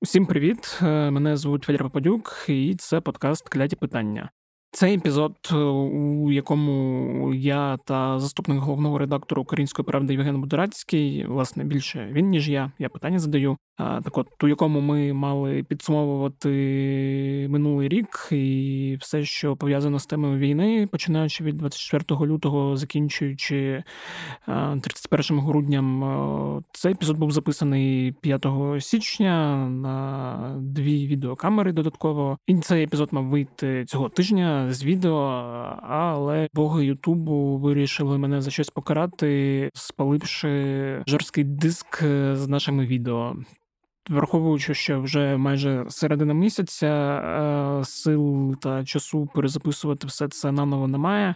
Усім привіт! Е, мене звуть Федір Попадюк, і це подкаст Кляті питання. Цей епізод, е, у якому я та заступник головного редактора Української правди Євген Будорацький, власне, більше він, ніж я, я питання задаю. Так от, у якому ми мали підсумовувати минулий рік і все, що пов'язано з темою війни, починаючи від 24 лютого, закінчуючи 31 грудням. Цей епізод був записаний 5 січня на дві відеокамери додатково. І цей епізод мав вийти цього тижня з відео, але боги Ютубу вирішили мене за щось покарати, спаливши жорсткий диск з нашими відео. Враховуючи, що вже майже середина місяця е, сил та часу перезаписувати все це наново немає,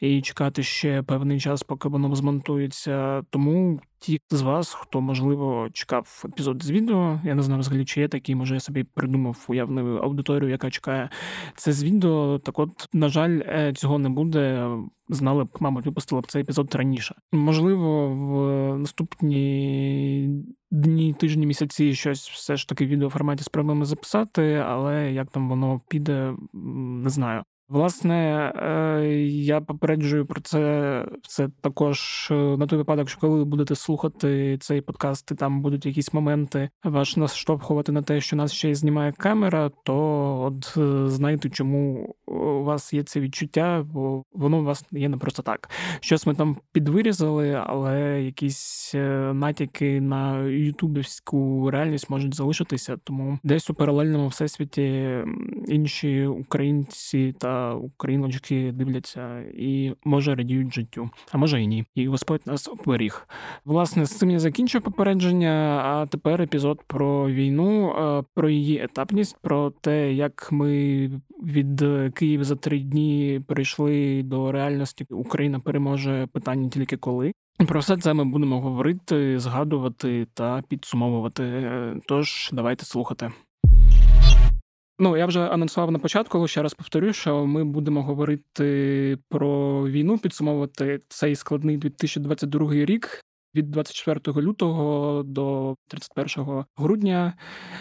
і чекати ще певний час, поки воно змонтується. Тому ті з вас, хто можливо чекав епізод з відео, я не знаю взагалі, чи є такий, може я собі придумав уявну аудиторію, яка чекає це з відео. Так, от, на жаль, е, цього не буде. Знали б, мабуть, випустили б цей епізод раніше. Можливо, в наступні дні, тижні, місяці щось все ж таки в відеоформаті спробуємо записати, але як там воно піде, не знаю. Власне, е, я попереджую про це це також е, на той випадок, що коли будете слухати цей подкаст, і там будуть якісь моменти ваш наштовхувати на те, що нас ще й знімає камера, то от е, знайте, чому у вас є це відчуття, бо воно у вас є не просто так. Щось ми там підвирізали, але якісь натяки на ютубівську реальність можуть залишитися. Тому десь у паралельному всесвіті інші українці та україночки дивляться і може радіють життю, а може і ні. І Господь нас оберіг. Власне, з цим я закінчив попередження. А тепер епізод про війну, про її етапність, про те, як ми від Києва за три дні перейшли до реальності. Україна переможе питання тільки коли. Про все це ми будемо говорити, згадувати та підсумовувати. Тож давайте слухати. Ну, я вже анонсував на початку, але ще раз повторю, що ми будемо говорити про війну, підсумовувати цей складний 2022 рік від 24 лютого до 31 грудня,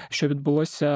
що відбулося,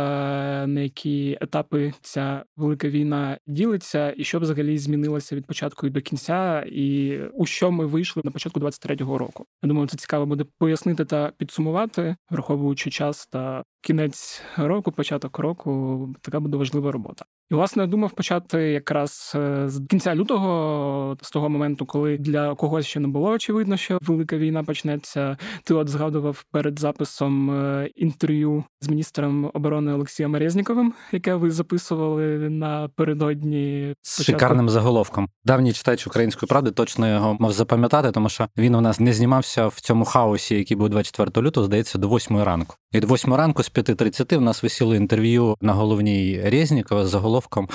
на які етапи ця велика війна ділиться, і що взагалі змінилося від початку і до кінця, і у що ми вийшли на початку 23-го року. Я думаю, це цікаво буде пояснити та підсумувати, враховуючи час та кінець року, початок року. Така буде важлива робота. І власне я думав почати якраз е, з кінця лютого, з того моменту, коли для когось ще не було очевидно, що велика війна почнеться. Ти от згадував перед записом е, інтерв'ю з міністром оборони Олексієм Резніковим, яке ви записували напередодні з шикарним заголовком. Давній читач української правди точно його мав запам'ятати, тому що він у нас не знімався в цьому хаосі, який був 24 лютого, здається, до 8 ранку. І до 8 ранку з 5.30 в нас висіло інтерв'ю на головній Резнікова з заголовком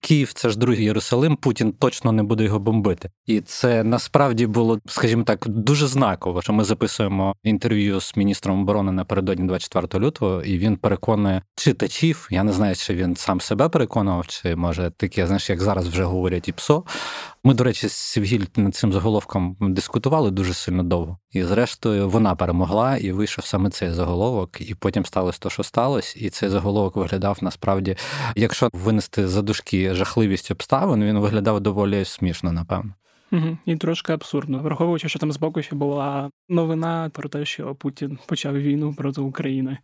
Київ це ж другий Єрусалим, Путін точно не буде його бомбити. І це насправді було, скажімо так, дуже знаково, що ми записуємо інтерв'ю з міністром оборони напередодні 24 лютого, і він переконує читачів. Я не знаю, чи він сам себе переконував, чи може таке, знаєш, як зараз вже говорять і ПСО. Ми, до речі, з Сівгіль над цим заголовком дискутували дуже сильно довго. І, зрештою, вона перемогла і вийшов саме цей заголовок. І потім сталося те, що сталося. І цей заголовок виглядав насправді, якщо винести за дужки жахливість обставин, він виглядав доволі смішно, напевно. Угу. І трошки абсурдно, враховуючи, що там збоку ще була новина про те, що Путін почав війну проти України.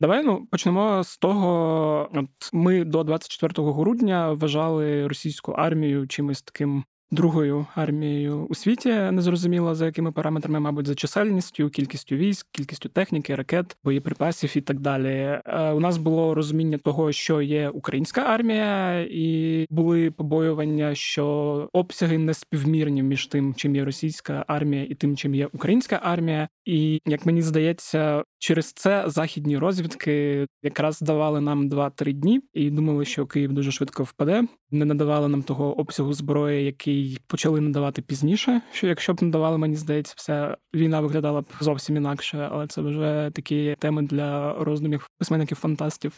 Давай ну почнемо з того, от ми до 24 грудня вважали російську армію чимось таким другою армією у світі, незрозуміло за якими параметрами, мабуть, за чисельністю, кількістю військ, кількістю техніки, ракет, боєприпасів і так далі. Е, у нас було розуміння того, що є українська армія, і були побоювання, що обсяги не співмірні між тим, чим є російська армія, і тим, чим є українська армія. І як мені здається, через це західні розвідки якраз давали нам 2-3 дні і думали, що Київ дуже швидко впаде. Не надавали нам того обсягу зброї, який почали надавати пізніше. Що якщо б надавали, мені здається, вся війна виглядала б зовсім інакше, але це вже такі теми для роздумів письменників фантастів.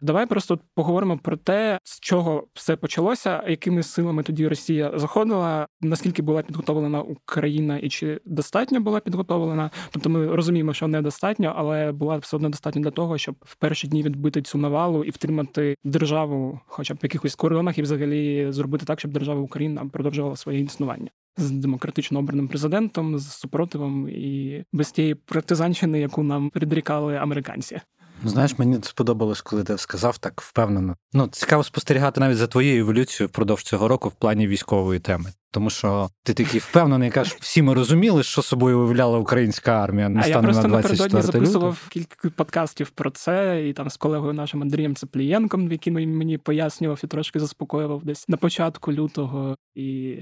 Давай просто поговоримо про те, з чого все почалося, якими силами тоді Росія заходила, наскільки була підготовлена Україна і чи достатньо була підготовлена. Тобто ми розуміємо, що недостатньо достатньо, але була все одно достатньо для того, щоб в перші дні відбити цю навалу і втримати державу, хоча б в якихось кордонах, і взагалі зробити так, щоб держава Україна продовжувала своє існування з демократично обраним президентом, з супротивом і без тієї партизанщини, яку нам підрікали американці. Ну, знаєш, мені сподобалось, коли ти сказав так впевнено. Ну, цікаво спостерігати навіть за твоєю еволюцією впродовж цього року в плані військової теми. Тому що ти такий впевнений, кажеш, всі ми розуміли, що собою виявляла українська армія. А я просто напередодні записував кілька подкастів про це, і там з колегою нашим Андрієм Цеплієнком, який мені пояснював і трошки заспокоював десь на початку лютого. І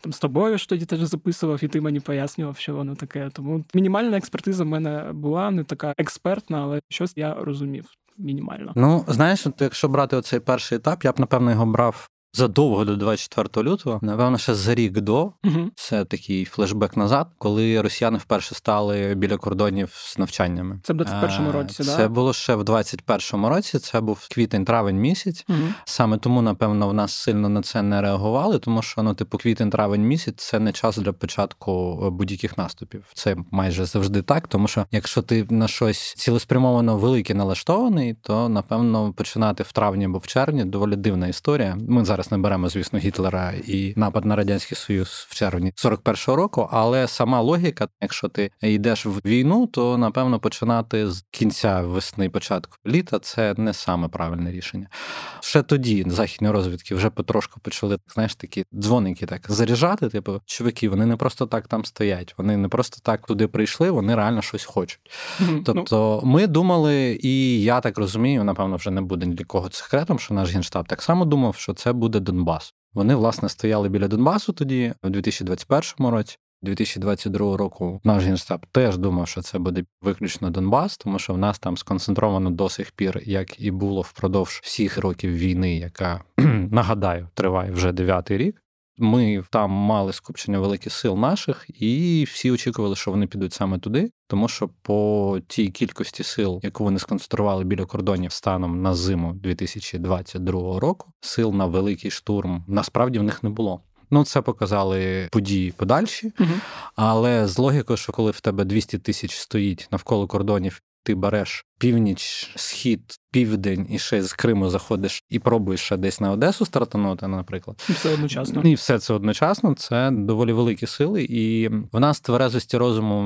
там з тобою ж тоді теж записував, і ти мені пояснював, що воно таке. Тому мінімальна експертиза в мене була не така експертна, але щось я розумів. Мінімально. Ну, знаєш, от якщо брати оцей перший етап, я б напевно його брав задовго до 24 лютого, напевно, ще за рік до угу. це такий флешбек назад, коли росіяни вперше стали біля кордонів з навчаннями. Це в 21-му е, році, це да? було ще в 21-му році. Це був квітень-травень місяць. Угу. Саме тому, напевно, в нас сильно на це не реагували, тому що ну, типу, квітень-травень місяць це не час для початку е, будь-яких наступів. Це майже завжди так, тому що якщо ти на щось цілеспрямовано велике налаштований, то напевно починати в травні або в червні доволі дивна історія. Ми зараз зараз не беремо, звісно, Гітлера і напад на радянський союз в червні 41-го року. Але сама логіка, якщо ти йдеш в війну, то напевно починати з кінця весни, початку літа це не саме правильне рішення. Ще тоді західні розвідки вже потрошку почали знаєш, такі дзвоники так заряджати. Типу, чуваки, вони не просто так там стоять, вони не просто так туди прийшли, вони реально щось хочуть. Mm-hmm. Тобто, ми думали, і я так розумію, напевно, вже не буде для кого секретом, що наш генштаб так само думав, що це буде буде Донбас. Вони, власне, стояли біля Донбасу тоді, в 2021 році. 2022 року наш генштаб теж думав, що це буде виключно Донбас, тому що в нас там сконцентровано до сих пір, як і було впродовж всіх років війни, яка нагадаю триває вже дев'ятий рік. Ми там мали скупчення великих сил наших, і всі очікували, що вони підуть саме туди, тому що по тій кількості сил, яку вони сконцентрували біля кордонів станом на зиму 2022 року, сил на великий штурм насправді в них не було. Ну, це показали події подальші, угу. але з логікою, що коли в тебе 200 тисяч стоїть навколо кордонів, ти береш північ, схід, південь і ще з Криму заходиш і пробуєш ще десь на Одесу стартанути, наприклад. І все одночасно. І все це одночасно. Це доволі великі сили. І в нас тверезості розуму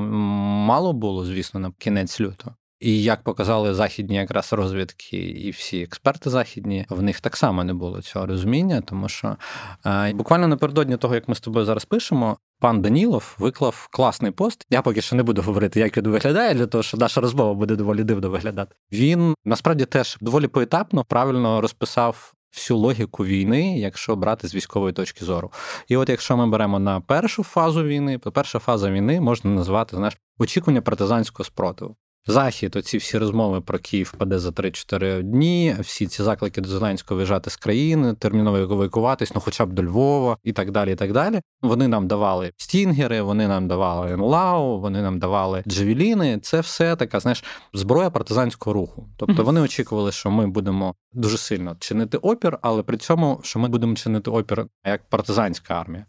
мало було, звісно, на кінець лютого. І як показали західні якраз розвідки і всі експерти західні, в них так само не було цього розуміння, тому що е, буквально напередодні того, як ми з тобою зараз пишемо, пан Данілов виклав класний пост. Я поки що не буду говорити, як він виглядає, для того, що наша розмова буде доволі дивно виглядати. Він насправді теж доволі поетапно правильно розписав. Всю логіку війни, якщо брати з військової точки зору, і от якщо ми беремо на першу фазу війни, то перша фаза війни можна назвати знаєш, очікування партизанського спротиву. Захід, оці всі розмови про Київ паде за 3-4 дні, всі ці заклики до Зеленського виїжджати з країни, терміново евакуюватись, ну хоча б до Львова і так далі. і так далі. Вони нам давали стінгери, вони нам давали НЛАУ, вони нам давали джевеліни. Це все така, знаєш, зброя партизанського руху. Тобто вони очікували, що ми будемо дуже сильно чинити опір, але при цьому, що ми будемо чинити опір як партизанська армія.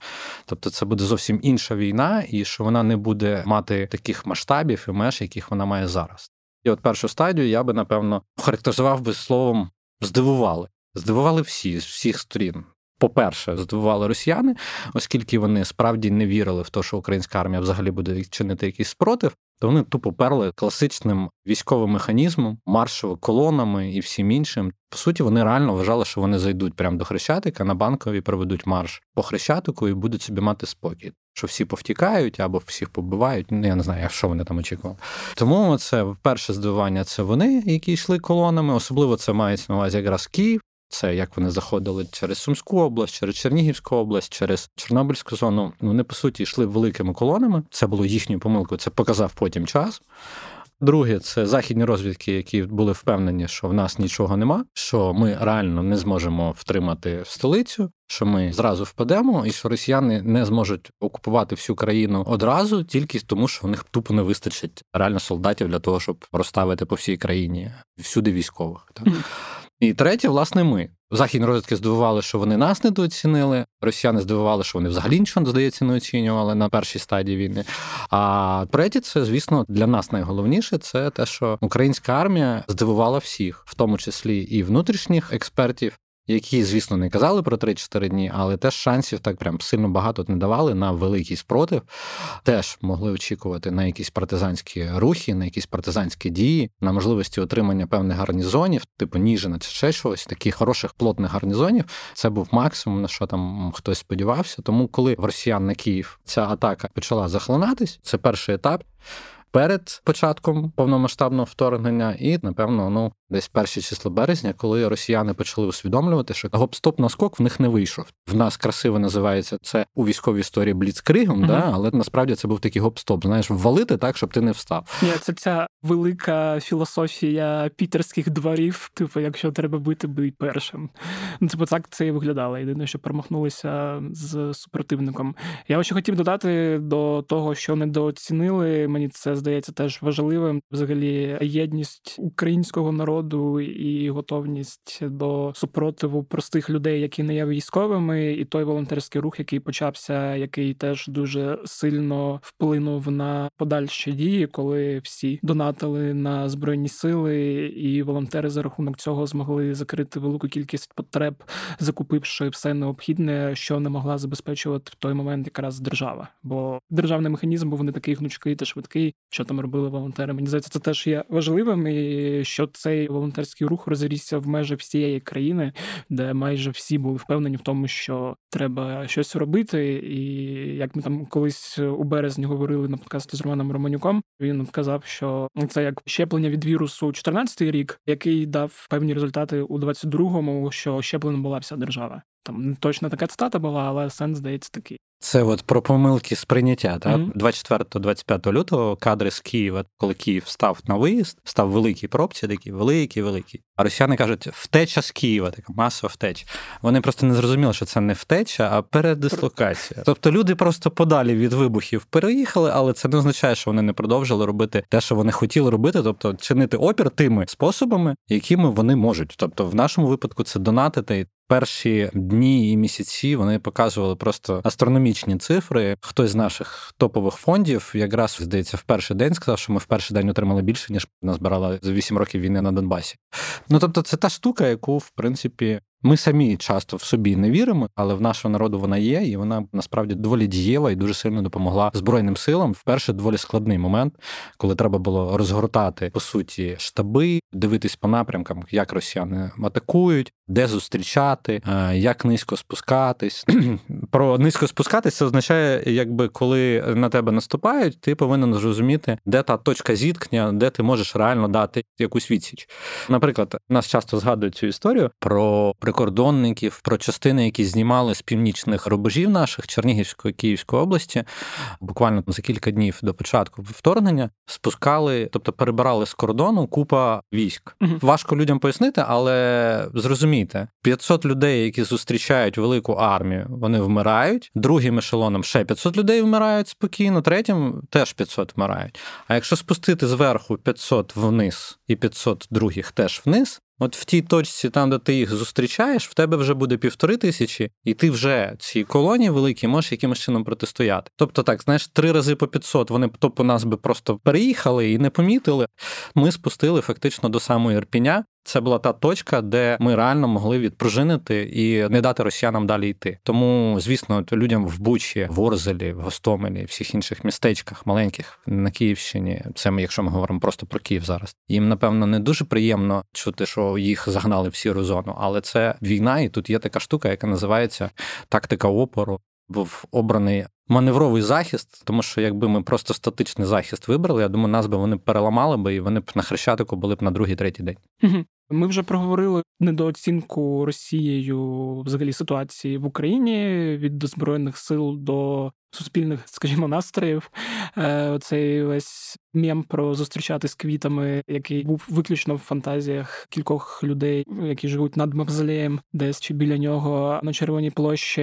Тобто, це буде зовсім інша війна, і що вона не буде мати таких масштабів і меж, яких вона має зараз зараз. І от першу стадію я би, напевно, характеризував би словом здивували. Здивували всі з всіх сторін. По-перше, здивували росіяни, оскільки вони справді не вірили в те, що українська армія взагалі буде чинити якийсь спротив, то вони тупо перли класичним військовим механізмом, маршовими колонами і всім іншим. По суті, вони реально вважали, що вони зайдуть прямо до Хрещатика на банкові, проведуть марш по Хрещатику і будуть собі мати спокій що всі повтікають або всіх побивають. Ну, я не знаю, що вони там очікували. Тому це перше здивування це вони, які йшли колонами. Особливо це мається на увазі якраз Київ. Це як вони заходили через Сумську область, через Чернігівську область, через Чорнобильську зону. Вони по суті йшли великими колонами. Це було їхньою помилкою. Це показав потім час. Друге, це західні розвідки, які були впевнені, що в нас нічого нема, що ми реально не зможемо втримати столицю, що ми зразу впадемо, і що росіяни не зможуть окупувати всю країну одразу, тільки тому, що в них тупо не вистачить реально солдатів для того, щоб розставити по всій країні всюди військових. Так? І третє, власне, ми. Західні розвідки здивували, що вони нас недооцінили. Росіяни здивували, що вони взагалі нічого здається не оцінювали на першій стадії війни. А третє, це звісно для нас найголовніше це те, що українська армія здивувала всіх, в тому числі і внутрішніх експертів, які, звісно, не казали про 3-4 дні, але теж шансів так прям сильно багато не давали на великий спротив. Теж могли очікувати на якісь партизанські рухи, на якісь партизанські дії, на можливості отримання певних гарнізонів, типу Ніжина чи ще щось, таких хороших плотних гарнізонів. Це був максимум, на що там хтось сподівався. Тому, коли в росіян на Київ ця атака почала захлинатись, це перший етап. Перед початком повномасштабного вторгнення, і напевно, ну десь перші число березня, коли росіяни почали усвідомлювати, що гоп-стоп наскок в них не вийшов. В нас красиво називається це у військовій історії бліцкригом, mm-hmm. да, але насправді це був такий гоп-стоп. Знаєш, ввалити так, щоб ти не встав. Ні, це ця велика філософія пітерських дворів. Типу, якщо треба бити, бий першим. Ну, типу, так це і виглядало. Єдине, що промахнулися з супротивником. Я ще хотів додати до того, що недооцінили. Мені це здається теж важливим. Взагалі, єдність українського народу народу і готовність до супротиву простих людей, які не є військовими, і той волонтерський рух, який почався, який теж дуже сильно вплинув на подальші дії, коли всі донатили на збройні сили, і волонтери за рахунок цього змогли закрити велику кількість потреб, закупивши все необхідне, що не могла забезпечувати в той момент якраз держава. Бо державний механізм був не такий гнучкий та швидкий, що там робили волонтери. Мені здається, це теж є важливим, і що цей волонтерський рух розрісся в межах всієї країни, де майже всі були впевнені в тому, що треба щось робити. І як ми там колись у березні говорили на подкасті з Романом Романюком, він казав, що це як щеплення від вірусу 14-й рік, який дав певні результати у 22-му, що щеплена була вся держава. Там точно така цитата була, але сенс здається такий. Це от про помилки сприйняття. Так? Mm-hmm. 24-25 лютого кадри з Києва, коли Київ став на виїзд, став великій пробці, такі великі, великі. А росіяни кажуть, втеча з Києва, така масова втеча. Вони просто не зрозуміли, що це не втеча, а передислокація. Тобто люди просто подалі від вибухів переїхали, але це не означає, що вони не продовжили робити те, що вони хотіли робити, тобто чинити опір тими способами, якими вони можуть. Тобто, в нашому випадку це донатити перші дні і місяці вони показували просто астрономічні цифри. Хтось з наших топових фондів якраз здається в перший день сказав, що ми в перший день отримали більше ніж назбирали за 8 років війни на Донбасі. Ну тобто, це та штука, яку в принципі ми самі часто в собі не віримо, але в нашого народу вона є, і вона насправді доволі дієва і дуже сильно допомогла збройним силам. Вперше доволі складний момент, коли треба було розгортати по суті штаби, дивитись по напрямкам, як росіяни атакують, де зустрічати, е, як низько спускатись. Про низько спускатись це означає, якби коли на тебе наступають, ти повинен зрозуміти, де та точка зіткнення, де ти можеш реально дати якусь відсіч. Наприклад, нас часто згадують цю історію про прикордонників, про частини, які знімали з північних рубежів наших Чернігівської Київської області, буквально за кілька днів до початку вторгнення спускали, тобто перебирали з кордону купа військ. Важко людям пояснити, але зрозумійте, 500 людей, які зустрічають велику армію, вони вмирають. Другим ешелоном ще 500 людей вмирають спокійно, третім теж 500 вмирають. А якщо спустити зверху 500 вниз і 500 других теж вниз, От в тій точці, там, де ти їх зустрічаєш, в тебе вже буде півтори тисячі, і ти вже цій колонії великій можеш якимось чином протистояти. Тобто, так, знаєш, три рази по 500 вони б то по нас би просто переїхали і не помітили. Ми спустили фактично до самої Ірпіня. Це була та точка, де ми реально могли відпружинити і не дати росіянам далі йти. Тому, звісно, людям в Бучі, в Орзелі, в Гостомелі, всіх інших містечках маленьких на Київщині. Це ми, якщо ми говоримо просто про Київ зараз. Їм напевно не дуже приємно чути, що їх загнали в сіру зону, але це війна, і тут є така штука, яка називається тактика опору. Був обраний маневровий захист, тому що якби ми просто статичний захист вибрали, я думаю, нас би вони переламали би і вони б на хрещатику були б на другий, третій день. Ми вже проговорили недооцінку Росією взагалі ситуації в Україні від збройних сил до суспільних, скажімо, настроїв. Е, оцей весь мєм про зустрічати з квітами, який був виключно в фантазіях кількох людей, які живуть над мавзолеєм, десь чи біля нього на червоній площі.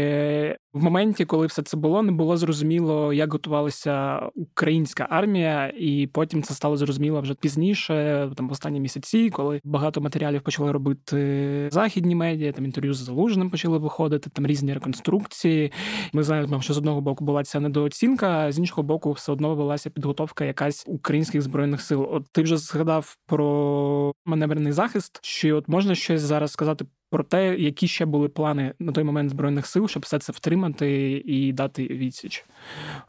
В моменті, коли все це було, не було зрозуміло, як готувалася українська армія, і потім це стало зрозуміло вже пізніше, там в останні місяці, коли багато матеріалів почали робити західні медіа, там інтерв'ю з залужним почали виходити, там різні реконструкції. Ми знаємо, що з одного боку була ця недооцінка, з іншого боку, все одно велася підготовка якась українських збройних сил. От ти вже згадав про маневрений захист. Чи от можна щось зараз сказати про те, які ще були плани на той момент збройних сил, щоб все це втримати і дати відсіч.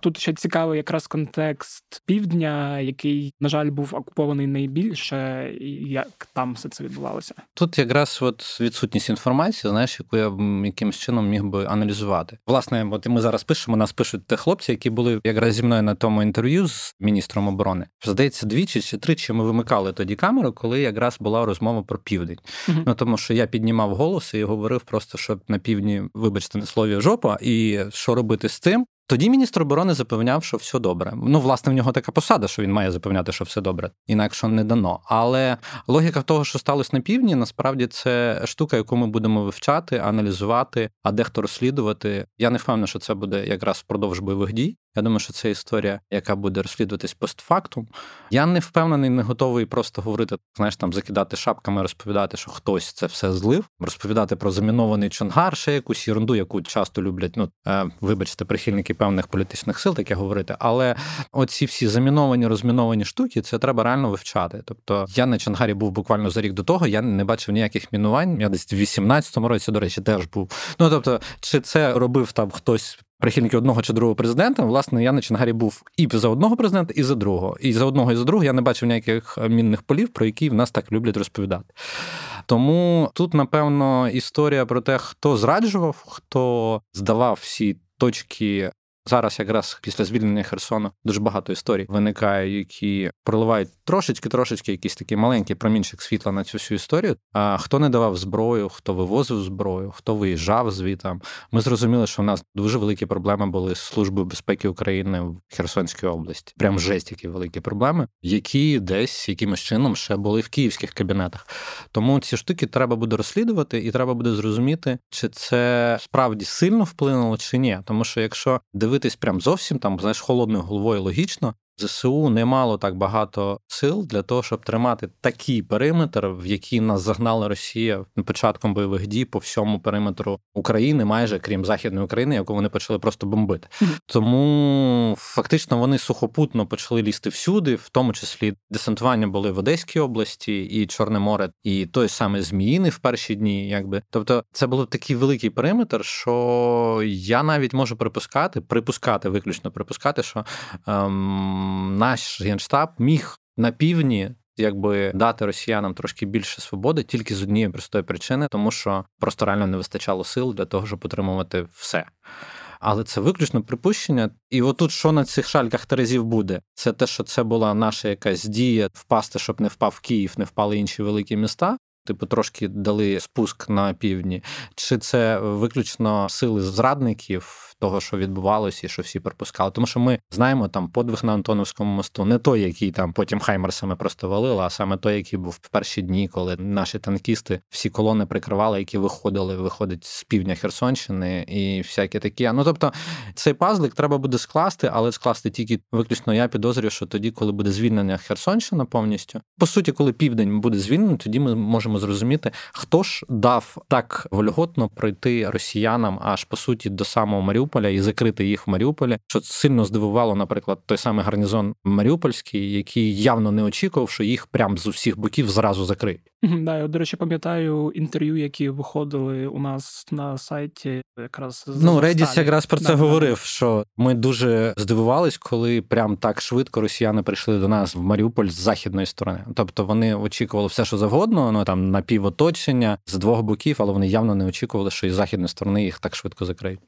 Тут ще цікавий якраз контекст півдня, який, на жаль, був окупований найбільше, і як там все це відбувалося. Тут якраз от відсутність інформації, знаєш, яку я якимось чином міг би аналізувати. Власне, от ми зараз пишемо, нас пишуть те хлопці, які були якраз зі мною на тому інтерв'ю з міністром оборони. Здається, двічі чи тричі ми вимикали тоді камеру, коли якраз була розмова про південь. uh Ну тому що я піднімав голос і говорив просто, що на півдні, вибачте, на слові жопа, і що робити з цим. Тоді міністр оборони запевняв, що все добре. Ну, власне, в нього така посада, що він має запевняти, що все добре, інакше не дано. Але логіка того, що сталося на півдні, насправді це штука, яку ми будемо вивчати, аналізувати, а дехто розслідувати. Я не впевнений, що це буде якраз впродовж бойових дій. Я думаю, що це історія, яка буде розслідуватись постфактум. Я не впевнений, не готовий просто говорити, знаєш, там закидати шапками, розповідати, що хтось це все злив, розповідати про замінований чонгар, ще якусь ерунду, яку часто люблять. Ну е, вибачте, прихильники певних політичних сил, таке говорити. Але оці всі заміновані, розміновані штуки, це треба реально вивчати. Тобто я на Чонгарі був буквально за рік до того, я не бачив ніяких мінувань. Я десь в 18-му році, до речі, теж був. Ну тобто, чи це робив там хтось прихильники одного чи другого президента, власне, я на Чангарі був і за одного президента, і за другого. І за одного, і за другого я не бачив ніяких мінних полів, про які в нас так люблять розповідати. Тому тут, напевно, історія про те, хто зраджував, хто здавав всі точки Зараз, якраз після звільнення Херсону, дуже багато історій виникає, які проливають трошечки-трошечки якісь такі маленькі промінчик світла на цю всю історію. А хто не давав зброю, хто вивозив зброю, хто виїжджав звітам. Ми зрозуміли, що в нас дуже великі проблеми були з службою безпеки України в Херсонській області. Прям жесть, які великі проблеми, які десь якимось чином ще були в київських кабінетах. Тому ці штуки треба буде розслідувати, і треба буде зрозуміти, чи це справді сильно вплинуло, чи ні. Тому що якщо дивитись прям зовсім там, знаєш, холодною головою логічно, ЗСУ не мало так багато сил для того, щоб тримати такий периметр, в який нас загнала Росія початком бойових дій по всьому периметру України, майже крім західної України, яку вони почали просто бомбити. Тому фактично вони сухопутно почали лізти всюди, в тому числі десантування були в Одеській області і Чорне море, і той самий Зміїни в перші дні, якби тобто, це був такий великий периметр, що я навіть можу припускати, припускати, виключно припускати, що. Ем, наш генштаб міг на півдні. Якби дати росіянам трошки більше свободи тільки з однієї простої причини, тому що просто реально не вистачало сил для того, щоб утримувати все. Але це виключно припущення. І отут, що на цих шальках Терезів буде, це те, що це була наша якась дія впасти, щоб не впав Київ, не впали інші великі міста. Типу, трошки дали спуск на півдні, чи це виключно сили зрадників? Того, що відбувалося, і що всі пропускали. Тому що ми знаємо там подвиг на Антоновському мосту, не той, який там потім Хаймерсами просто валили, а саме той, який був в перші дні, коли наші танкісти всі колони прикривали, які виходили, виходить з півдня Херсонщини і всякі такі. Ну тобто цей пазлик треба буде скласти, але скласти тільки виключно я підозрюю, що тоді, коли буде звільнення Херсонщина повністю, по суті, коли південь буде звільнений, тоді ми можемо зрозуміти, хто ж дав так вольготно пройти росіянам аж по суті до самого Маріуполя, Маріуполя і закрити їх в Маріуполі, що сильно здивувало, наприклад, той самий гарнізон Маріупольський, який явно не очікував, що їх прям з усіх боків зразу закриють. Да, я, до речі, пам'ятаю інтерв'ю, які виходили у нас на сайті. Якраз ну Редіс якраз про це да, говорив. Що ми дуже здивувались, коли прям так швидко росіяни прийшли до нас в Маріуполь з західної сторони. Тобто вони очікували все, що завгодно, ну там напівоточення з двох боків, але вони явно не очікували, що із західної сторони їх так швидко закриють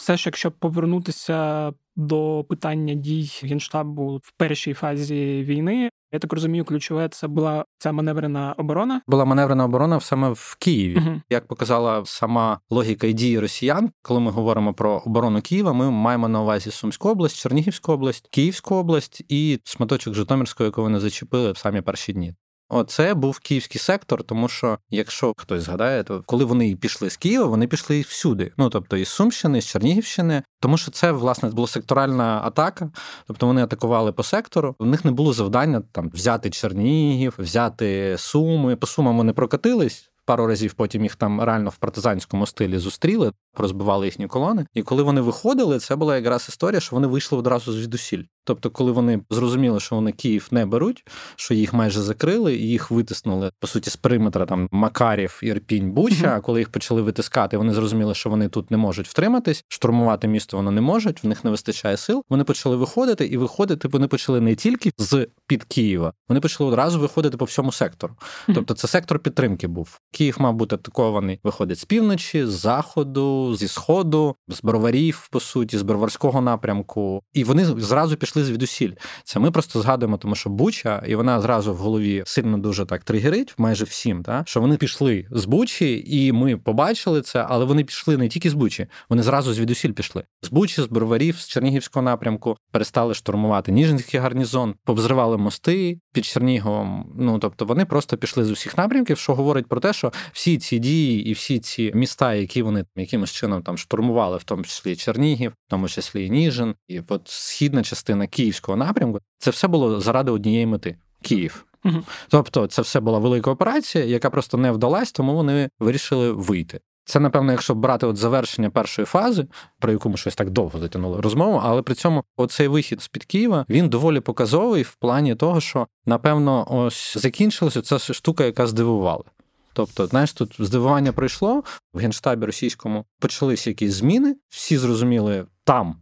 все ж, якщо повернутися до питання дій генштабу в першій фазі війни, Я так розумію, ключове це була ця маневрена оборона. Була маневрена оборона саме в Києві. Угу. Як показала сама логіка і дії росіян, коли ми говоримо про оборону Києва, ми маємо на увазі Сумську область, Чернігівську область, Київську область і шматочок Житомирської, яку вони зачепили в самі перші дні. Оце був київський сектор, тому що якщо хтось згадає, то коли вони пішли з Києва, вони пішли всюди. Ну тобто із Сумщини, з Чернігівщини, тому що це власне була секторальна атака. Тобто вони атакували по сектору. У них не було завдання там взяти Чернігів, взяти Суми. По сумам вони прокатились. Пару разів потім їх там реально в партизанському стилі зустріли, розбивали їхні колони. І коли вони виходили, це була якраз історія, що вони вийшли одразу звідусіль. Тобто, коли вони зрозуміли, що вони Київ не беруть, що їх майже закрили, і їх витиснули по суті з периметра там Макарів, Ірпінь, Буча. А коли їх почали витискати, вони зрозуміли, що вони тут не можуть втриматись, штурмувати місто вони не можуть, в них не вистачає сил. Вони почали виходити, і виходити вони почали не тільки з під Києва, вони почали одразу виходити по всьому сектору. Тобто, це сектор підтримки був. Київ мав бути атакований, виходить з півночі, з заходу, зі сходу, з броварів, по суті, з броварського напрямку, і вони зразу пішли пішли звідусіль. Це ми просто згадуємо, тому що Буча, і вона зразу в голові сильно дуже так тригерить, майже всім, та що вони пішли з Бучі, і ми побачили це, але вони пішли не тільки з Бучі, вони зразу звідусіль пішли. З Бучі, з Броварів, з Чернігівського напрямку перестали штурмувати Ніжинський гарнізон, повзривали мости під Черніговом. Ну тобто вони просто пішли з усіх напрямків, що говорить про те, що всі ці дії і всі ці міста, які вони якимось чином там штурмували, в тому числі Чернігів, в тому числі і Ніжин, і от східна частина київського напрямку, це все було заради однієї мети Київ. Угу. Тобто, це все була велика операція, яка просто не вдалась, тому вони вирішили вийти. Це, напевно, якщо брати от завершення першої фази, про яку ми щось так довго затягнули розмову, але при цьому оцей вихід з під Києва він доволі показовий в плані того, що напевно ось закінчилася ця штука, яка здивувала. Тобто, знаєш, тут здивування пройшло в генштабі російському почалися якісь зміни, всі зрозуміли там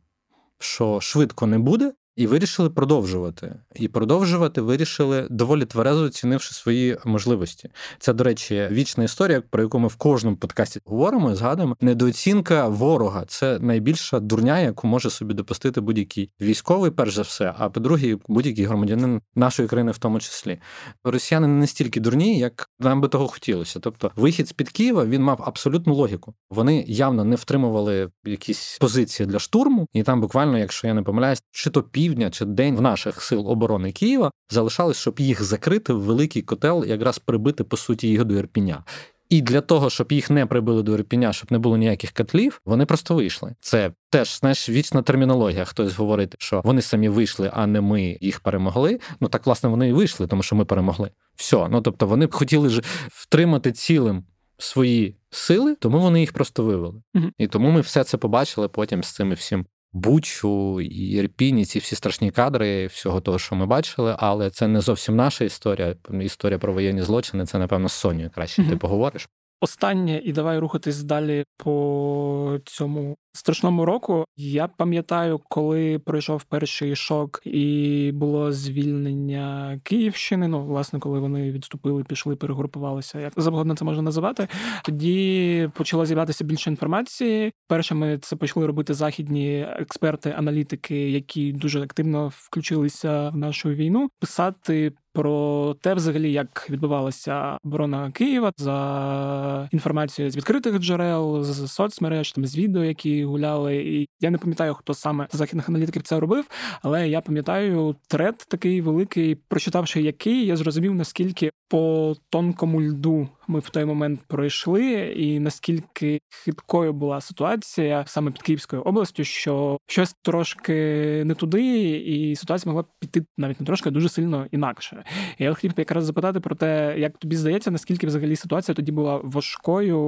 що швидко не буде, і вирішили продовжувати. І продовжувати вирішили доволі тверезо оцінивши свої можливості. Це, до речі, вічна історія, про яку ми в кожному подкасті говоримо і згадуємо. Недооцінка ворога це найбільша дурня, яку може собі допустити будь-який військовий, перш за все, а по-друге, будь-який громадянин нашої країни, в тому числі. Росіяни не настільки дурні, як нам би того хотілося. Тобто, вихід з під Києва він мав абсолютну логіку. Вони явно не втримували якісь позиції для штурму, і там буквально, якщо я не помиляюсь, чи то пів півдня чи день в наших сил оборони Києва залишалось, щоб їх закрити в великий котел, якраз прибити по суті їх до Ірпіня. І для того, щоб їх не прибили до Ірпіня, щоб не було ніяких котлів, вони просто вийшли. Це теж знаєш, вічна термінологія. Хтось говорить, що вони самі вийшли, а не ми їх перемогли. Ну так власне вони і вийшли, тому що ми перемогли. Все. Ну тобто вони б хотіли ж втримати цілим свої сили, тому вони їх просто вивели. Угу. І тому ми все це побачили потім з цими всім Бучу і Ірпінь, і ці всі страшні кадри всього того, що ми бачили, але це не зовсім наша історія. Історія про воєнні злочини. Це напевно з Сонію краще mm-hmm. ти поговориш. Останнє і давай рухатись далі по цьому страшному року. Я пам'ятаю, коли пройшов перший шок, і було звільнення Київщини. Ну, власне, коли вони відступили, пішли, перегрупувалися. Як завгодно це можна називати. Тоді почало з'являтися більше інформації. Першими це почали робити західні експерти, аналітики, які дуже активно включилися в нашу війну, писати про те, взагалі, як відбувалася оборона Києва за інформацією з відкритих джерел, з соцмереж, там з відео, які гуляли. І я не пам'ятаю, хто саме з західних аналітиків це робив, але я пам'ятаю трет такий великий, прочитавши який, я зрозумів, наскільки по тонкому льду ми в той момент пройшли, і наскільки хиткою була ситуація саме під Київською областю, що щось трошки не туди, і ситуація могла піти навіть не трошки, дуже сильно інакше. І Я хотів якраз запитати про те, як тобі здається, наскільки взагалі ситуація тоді була важкою,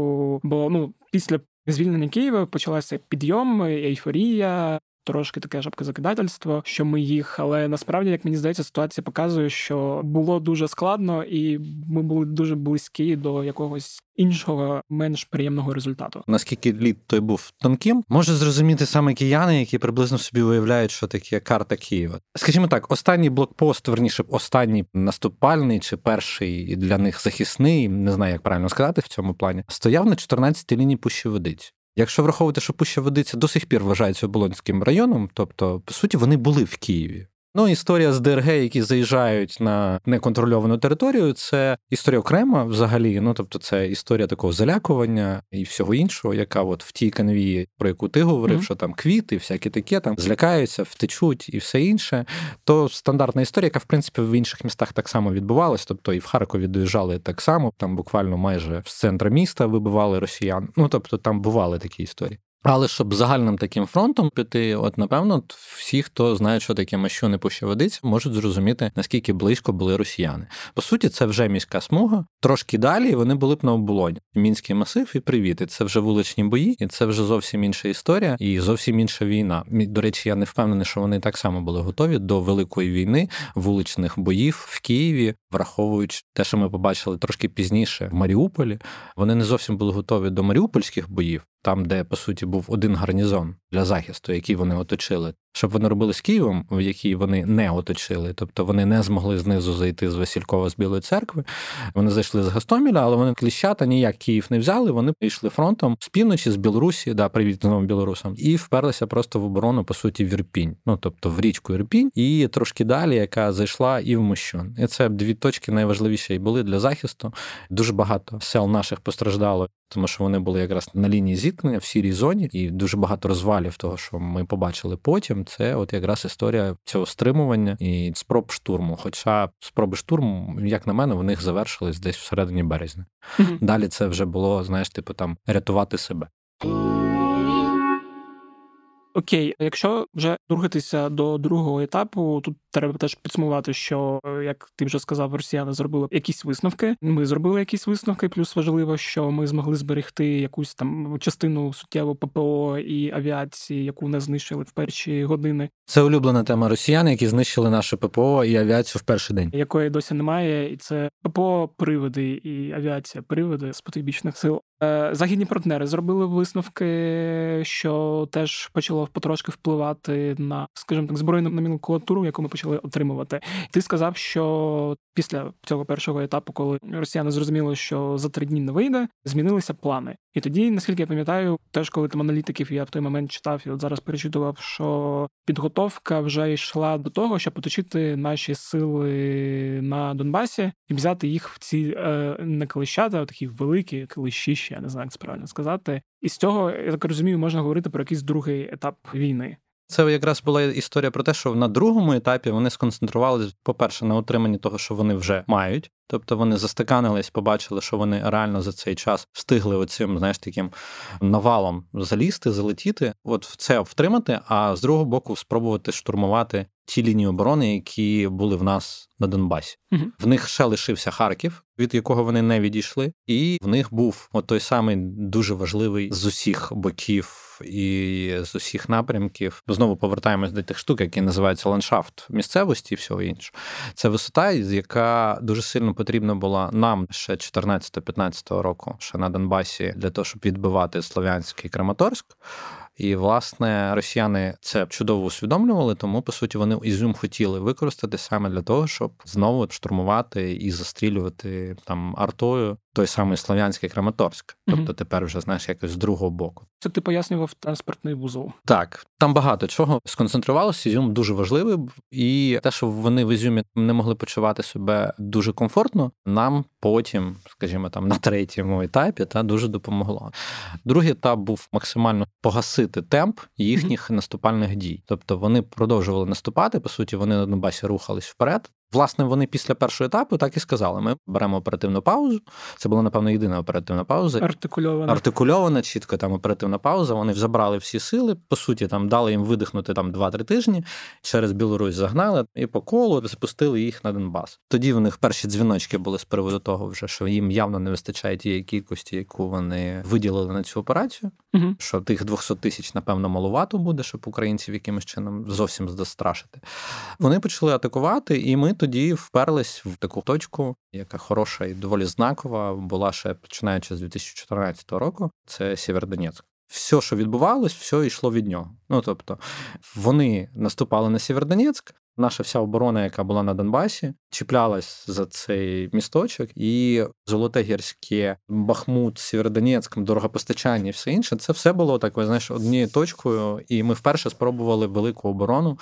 бо ну після звільнення Києва почалася підйом, ейфорія. Трошки таке жабкозакидательство, що ми їх, але насправді, як мені здається, ситуація показує, що було дуже складно, і ми були дуже близькі до якогось іншого менш приємного результату. Наскільки лід той був тонким, може зрозуміти саме кияни, які приблизно собі уявляють, що таке карта Києва. Скажімо так, останній блокпост, верніше, останній наступальний чи перший для них захисний, не знаю, як правильно сказати в цьому плані, стояв на 14-й лінії Пущі Водиць. Якщо враховувати, що Пуща Водиця до сих пір вважається оболонським районом, тобто, по суті, вони були в Києві. Ну, історія з ДРГ, які заїжджають на неконтрольовану територію, це історія окрема взагалі. Ну тобто, це історія такого залякування і всього іншого, яка от в тій канвії, про яку ти говорив, mm-hmm. що там квіти, всякі таке, там злякаються, втечуть і все інше. То стандартна історія, яка в принципі в інших містах так само відбувалась. Тобто і в Харкові доїжджали так само, там буквально майже з центра міста вибивали росіян. Ну тобто там бували такі історії. Але щоб загальним таким фронтом піти, от напевно, всі, хто знає, що таке не пуща можуть зрозуміти, наскільки близько були росіяни. По суті, це вже міська смуга. Трошки далі вони були б на оболоні. Мінський масив і привіт. І Це вже вуличні бої, і це вже зовсім інша історія і зовсім інша війна. До речі, я не впевнений, що вони так само були готові до великої війни, вуличних боїв в Києві, враховуючи те, що ми побачили трошки пізніше в Маріуполі. Вони не зовсім були готові до маріупольських боїв там, де по суті був один гарнізон для захисту, який вони оточили, щоб вони робили з Києвом, в який вони не оточили, тобто вони не змогли знизу зайти з Василькова з Білої церкви. Вони зайшли з Гастоміля, але вони кліщата ніяк Київ не взяли. Вони йшли фронтом з півночі, з Білорусі, да, привіт знову білорусам, і вперлися просто в оборону, по суті, в Ірпінь. Ну тобто в річку Ірпінь, і трошки далі, яка зайшла і в Мощун. І це дві точки найважливіші були для захисту. Дуже багато сел наших постраждало, тому що вони були якраз на лінії зіткнення в сірій зоні, і дуже багато розвалів того, що ми побачили потім це от якраз історія цього стримування і спроб штурму. Хоча спроби штурму, як на мене, в них завершились десь всередині березня. Mm-hmm. Далі це вже було, знаєш, типу там рятувати себе. Окей, якщо вже рухатися до другого етапу, тут треба теж підсумувати, що як ти вже сказав, росіяни зробили якісь висновки. Ми зробили якісь висновки. Плюс важливо, що ми змогли зберегти якусь там частину суттєво ППО і авіації, яку не знищили в перші години. Це улюблена тема росіян, які знищили наше ППО і авіацію в перший день, якої досі немає, і це ППО приводи і авіація приводи з потойбічних сил. Е, західні партнери зробили висновки, що теж почало потрошки впливати на, скажімо так, збройну номенклатуру, яку ми почали отримувати. Ти сказав, що після цього першого етапу, коли росіяни зрозуміли, що за три дні не вийде, змінилися плани. І тоді, наскільки я пам'ятаю, теж коли там аналітиків я в той момент читав і от зараз перечитував, що підготовка вже йшла до того, щоб оточити наші сили на Донбасі і взяти їх в ці е, не клещата, а такі великі клещищі, я не знаю, як це правильно сказати. І з цього я так розумію, можна говорити про якийсь другий етап війни. Це якраз була історія про те, що на другому етапі вони сконцентрувалися, по-перше, на отриманні того, що вони вже мають. Тобто вони застиканились, побачили, що вони реально за цей час встигли оцим, знаєш, таким навалом залізти, залетіти, от це втримати, а з другого боку спробувати штурмувати ті лінії оборони, які були в нас на Донбасі. Угу. В них ще лишився Харків, від якого вони не відійшли, і в них був от той самий дуже важливий з усіх боків. І з усіх напрямків знову повертаємось до тих штук, які називаються ландшафт місцевості і всього іншого. Це висота, яка дуже сильно потрібна була нам ще 14-15 року, ще на Донбасі, для того, щоб відбивати Слов'янський Краматорськ. І власне росіяни це чудово усвідомлювали, тому по суті вони Ізюм хотіли використати саме для того, щоб знову штурмувати і застрілювати там артою той самий Слов'янський Краматорськ. Тобто mm-hmm. тепер вже знаєш якось з другого боку. Це ти пояснював транспортний вузол. Так, там багато чого сконцентрувалося. Ізюм дуже важливий, і те, що вони в Ізюмі не могли почувати себе дуже комфортно, нам потім, скажімо, там на третьому етапі, та дуже допомогло. Другий етап був максимально погасити темп їхніх mm-hmm. наступальних дій. Тобто вони продовжували наступати. По суті, вони на Донбасі рухались вперед. Власне, вони після першого етапу так і сказали: ми беремо оперативну паузу. Це була, напевно, єдина оперативна пауза. Артикульована. Артикульована, чітко там оперативна пауза. Вони забрали всі сили. По суті, там дали їм видихнути там 2-3 тижні. Через Білорусь загнали і по колу запустили їх на Донбас. Тоді в них перші дзвіночки були з приводу того, вже що їм явно не вистачає тієї кількості, яку вони виділили на цю операцію. Угу. Що тих 200 тисяч, напевно, малувато буде, щоб українців якимось чином зовсім застрашити. Вони почали атакувати, і ми тоді вперлись в таку точку, яка хороша і доволі знакова була ще починаючи з 2014 року. Це Сєвєродонецьк. Все, що відбувалось, все йшло від нього. Ну тобто вони наступали на Сєвєродонецьк, Наша вся оборона, яка була на Донбасі, чіплялась за цей місточок, і Золоте гірське, Бахмут, Сєвєродонецьк, дорогопостачання і все інше. Це все було так, знаєш, однією точкою. І ми вперше спробували велику оборону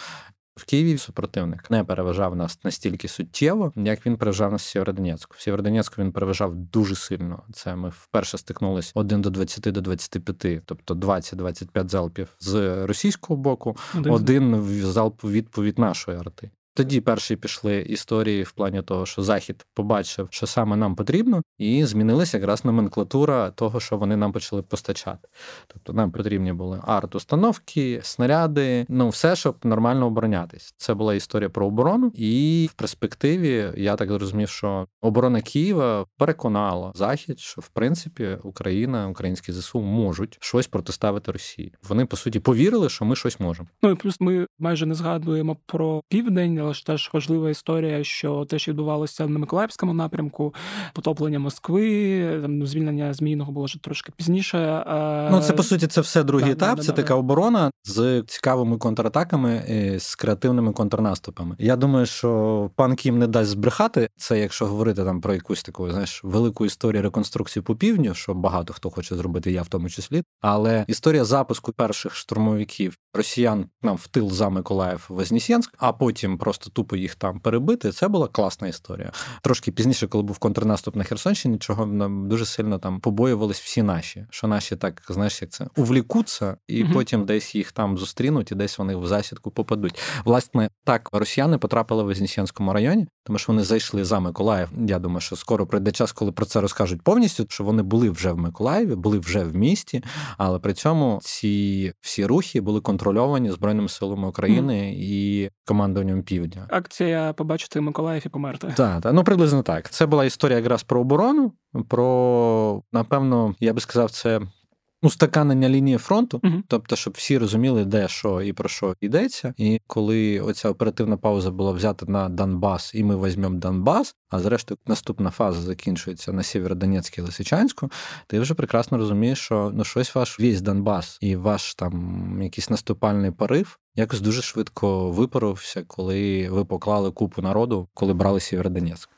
В Києві супротивник не переважав нас настільки суттєво, як він переважав нас в Сєвєродонецьку. В Сєвєродонецьку він переважав дуже сильно. Це ми вперше стикнулись 1 до 20 до 25, тобто 20-25 залпів з російського боку, один, один залп відповідь нашої арти. Тоді перші пішли історії в плані того, що захід побачив, що саме нам потрібно, і змінилася якраз номенклатура того, що вони нам почали постачати. Тобто нам потрібні були арт-установки, снаряди, ну все, щоб нормально оборонятись. Це була історія про оборону, і в перспективі я так зрозумів, що оборона Києва переконала захід, що в принципі Україна, українські ЗСУ можуть щось протиставити Росії. Вони по суті повірили, що ми щось можемо. Ну і плюс ми майже не згадуємо про південь ж теж важлива історія, що те, що відбувалося на Миколаївському напрямку, потоплення Москви, там звільнення Змійного було вже трошки пізніше. Ну це по суті це все другий да, етап. Да, це да, така оборона з цікавими контратаками, і з креативними контрнаступами. Я думаю, що пан Кім не дасть збрехати це, якщо говорити там про якусь таку знаєш велику історію реконструкції по півдню, що багато хто хоче зробити, я в тому числі. Але історія запуску перших штурмовиків росіян нам в тил за Миколаїв Вознесенськ, а потім просто тупо їх там перебити. Це була класна історія. Трошки пізніше, коли був контрнаступ на Херсонщині, чого нам дуже сильно там побоювались всі наші, що наші так знаєш, як це увлікуться, і mm потім десь їх там зустрінуть, і десь вони в засідку попадуть. Власне, так росіяни потрапили в Вознесенському районі, тому що вони зайшли за Миколаїв. Я думаю, що скоро прийде час, коли про це розкажуть повністю. Що вони були вже в Миколаєві, були вже в місті, але при цьому ці всі рухи були контрольовані збройними силами України mm і командуванням Півдня. Акція побачити Миколаїв і померти. Так, та ну приблизно так. Це була історія якраз про оборону, про напевно, я би сказав, це. Устаканення лінії фронту, uh-huh. тобто, щоб всі розуміли, де що і про що йдеться. І коли оця оперативна пауза була взята на Донбас, і ми візьмемо Донбас, а зрештою наступна фаза закінчується на Сєвєродонецьк і Лисичанську, ти вже прекрасно розумієш, що ну щось ваш весь Донбас і ваш там якийсь наступальний порив якось дуже швидко випарився, коли ви поклали купу народу, коли брали Сєвєродонецьк.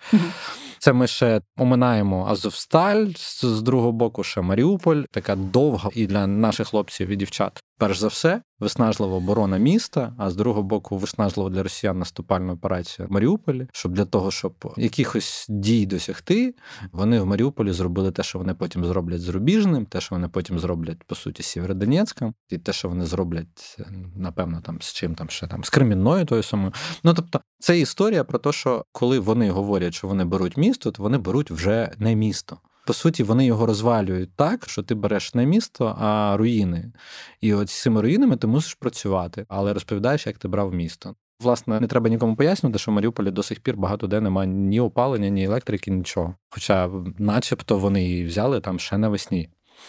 Це ми ще оминаємо Азовсталь з другого боку, ще Маріуполь, така довга і для наших хлопців і дівчат перш за все, виснажлива оборона міста, а з другого боку, виснажлива для росіян наступальна операція в Маріуполі. Щоб для того, щоб якихось дій досягти, вони в Маріуполі зробили те, що вони потім зроблять з Рубіжним, те, що вони потім зроблять по суті з Сєвєродонецьком, і те, що вони зроблять, напевно, там з чим там ще там з Кремінною тою самою. Ну тобто, це історія про те, що коли вони говорять, що вони беруть місто, то вони беруть вже не місто. По суті, вони його розвалюють так, що ти береш не місто, а руїни. І от з цими руїнами ти мусиш працювати, але розповідаєш, як ти брав місто. Власне, не треба нікому пояснювати, що в Маріуполі до сих пір багато де немає ні опалення, ні електрики, нічого. Хоча, начебто, вони її взяли там ще навесні.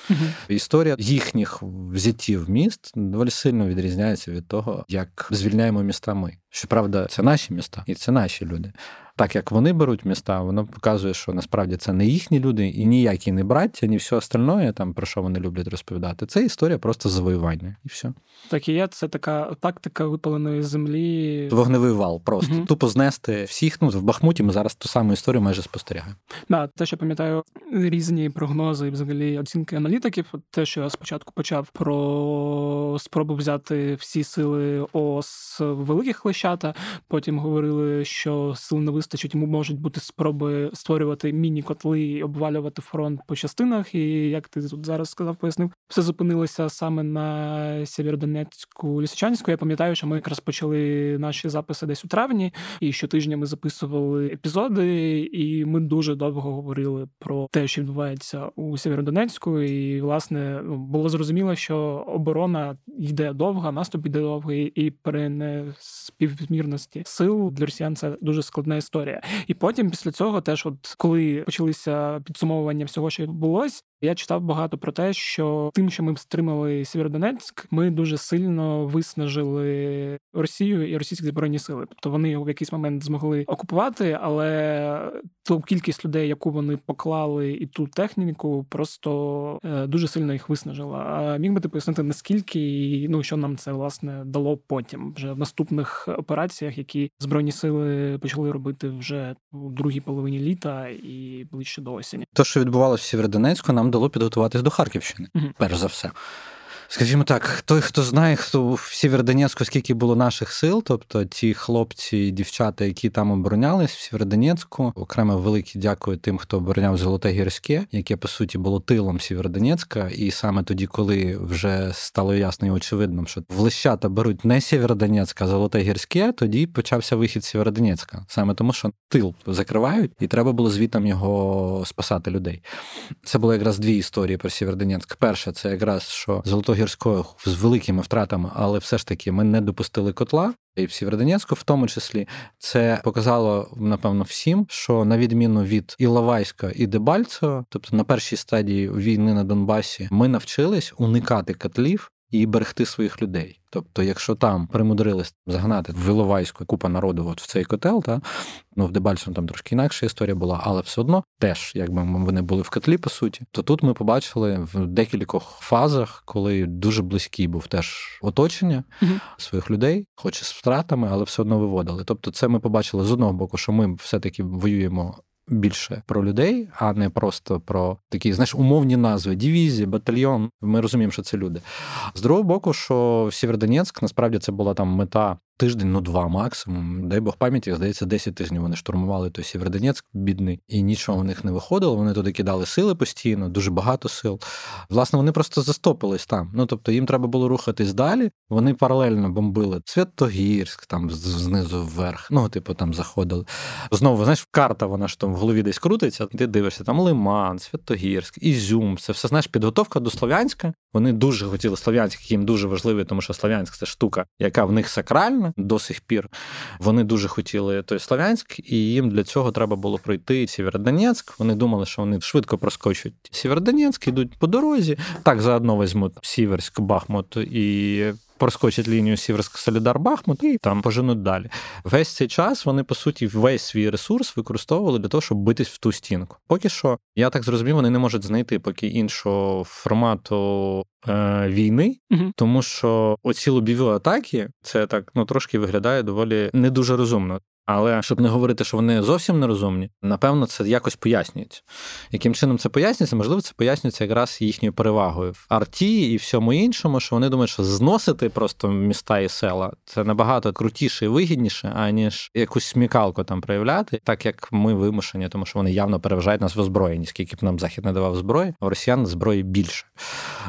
Угу. Історія їхніх взяттів міст доволі сильно відрізняється від того, як звільняємо міста ми. Щоправда, це наші міста і це наші люди так як вони беруть міста, воно показує, що насправді це не їхні люди і ніякі не браття, ні все остальне, там про що вони люблять розповідати. Це історія просто завоювання, і все. Так і є, це така тактика випаленої землі. Вогневий вал, просто угу. тупо знести всіх. Ну в Бахмуті ми зараз ту саму історію майже спостерігаємо. Да, те, що пам'ятаю, різні прогнози, і взагалі оцінки аналітиків. Те, що я спочатку почав про спробу взяти всі сили ООС великих лещата, потім говорили, що сил не вистачить йому можуть бути спроби створювати міні-котли і обвалювати фронт по частинах. І як ти тут зараз сказав, пояснив, все зупинилося саме на Сєвєродонецьку Лісичанську. Я пам'ятаю, що ми якраз почали наші записи десь у травні, і щотижня ми записували епізоди, і ми дуже довго говорили про те, що відбувається у Сєвєродонецьку. І власне ну, було зрозуміло, що оборона йде довга, наступ йде довгий, і при неспівмірності сил для росіян це дуже складна історія історія. І потім після цього, теж, от коли почалися підсумовування всього, що відбулось, я читав багато про те, що тим, що ми стримали Сєвєродонецьк, ми дуже сильно виснажили Росію і російські збройні сили. Тобто вони в якийсь момент змогли окупувати, але ту кількість людей, яку вони поклали, і ту техніку, просто е, дуже сильно їх виснажила. А міг би ти пояснити, наскільки і ну що нам це власне дало потім, вже в наступних операціях, які збройні сили почали робити вже у другій половині літа і ближче до осені. То, що відбувалося в Сєвєродонецьку, нам дало підготуватись до Харківщини, угу. перш за все. Скажімо так, той, хто знає, хто в Сєвєродонецьку, скільки було наших сил, тобто ті хлопці і дівчата, які там оборонялись в Сєвєродонецьку, окремо велике дякую тим, хто обороняв Золоте Гірське, яке по суті було тилом Сєвєродонецька. І саме тоді, коли вже стало ясно і очевидно, що в беруть не Сєвєродонецьк, а Золоте Гірське, тоді почався вихід Сєвєродонецька. Саме тому, що тил закривають, і треба було звітом його спасати людей. Це було якраз дві історії про Сєвєродонецьк. Перша це якраз що Золотогірською з великими втратами, але все ж таки ми не допустили котла. І в Сєвєродонецьку, в тому числі, це показало напевно всім, що на відміну від Іловайська і Дебальцева, тобто на першій стадії війни на Донбасі, ми навчились уникати котлів і берегти своїх людей. Тобто, якщо там примудрились загнати в Іловайську купа народу от в цей котел, та ну в Дебальцевому там трошки інакша історія була, але все одно теж, якби вони були в котлі, по суті, то тут ми побачили в декількох фазах, коли дуже близький був теж оточення угу. своїх людей, хоч і з втратами, але все одно виводили. Тобто, це ми побачили з одного боку, що ми все-таки воюємо більше про людей, а не просто про такі, знаєш, умовні назви: дивізія, батальйон. Ми розуміємо, що це люди. З другого боку, що Сєвєродонецьк насправді це була там мета тиждень, ну два максимум. Дай Бог пам'яті, здається, 10 тижнів вони штурмували той Сєвєродонецьк, бідний, і нічого в них не виходило. Вони туди кидали сили постійно, дуже багато сил. Власне, вони просто застопились там. Ну тобто їм треба було рухатись далі. Вони паралельно бомбили Святогірськ, там знизу вверх. Ну, типу, там заходили. Знову, знаєш, карта вона ж там в голові десь крутиться, і ти дивишся, там Лиман, Святогірськ, Ізюм. Це все знаєш, підготовка до Слов'янська. Вони дуже хотіли Слов'янськ, їм дуже важливий, тому що Слов'янськ це штука, яка в них сакральна до сих пір. Вони дуже хотіли той Слов'янськ, і їм для цього треба було пройти Сєвєродонецьк. Вони думали, що вони швидко проскочать Сєвєродонецьк, йдуть по дорозі. Так заодно візьмуть Сіверськ, Бахмут і проскочать лінію Сіверськ Солідар Бахмут і там поженуть далі. Весь цей час вони, по суті, весь свій ресурс використовували для того, щоб битись в ту стінку. Поки що, я так зрозумів, вони не можуть знайти поки іншого формату е, війни, угу. тому що оці лобіві атаки це так ну трошки виглядає доволі не дуже розумно. Але щоб не говорити, що вони зовсім нерозумні, напевно, це якось пояснюється. Яким чином це пояснюється? Можливо, це пояснюється якраз їхньою перевагою в арті і всьому іншому, що вони думають, що зносити просто міста і села це набагато крутіше і вигідніше, аніж якусь смікалку там проявляти, так як ми вимушені, тому що вони явно переважають нас в озброєнні, скільки б нам захід не давав зброї, а росіян зброї більше.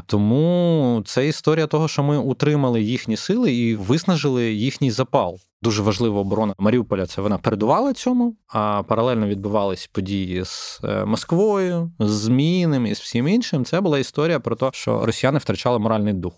Тому це історія того, що ми утримали їхні сили і виснажили їхній запал. Дуже важлива оборона Маріуполя. Це вона передувала цьому, а паралельно відбувались події з е, Москвою, з Змінним і з всім іншим. Це була історія про те, що росіяни втрачали моральний дух.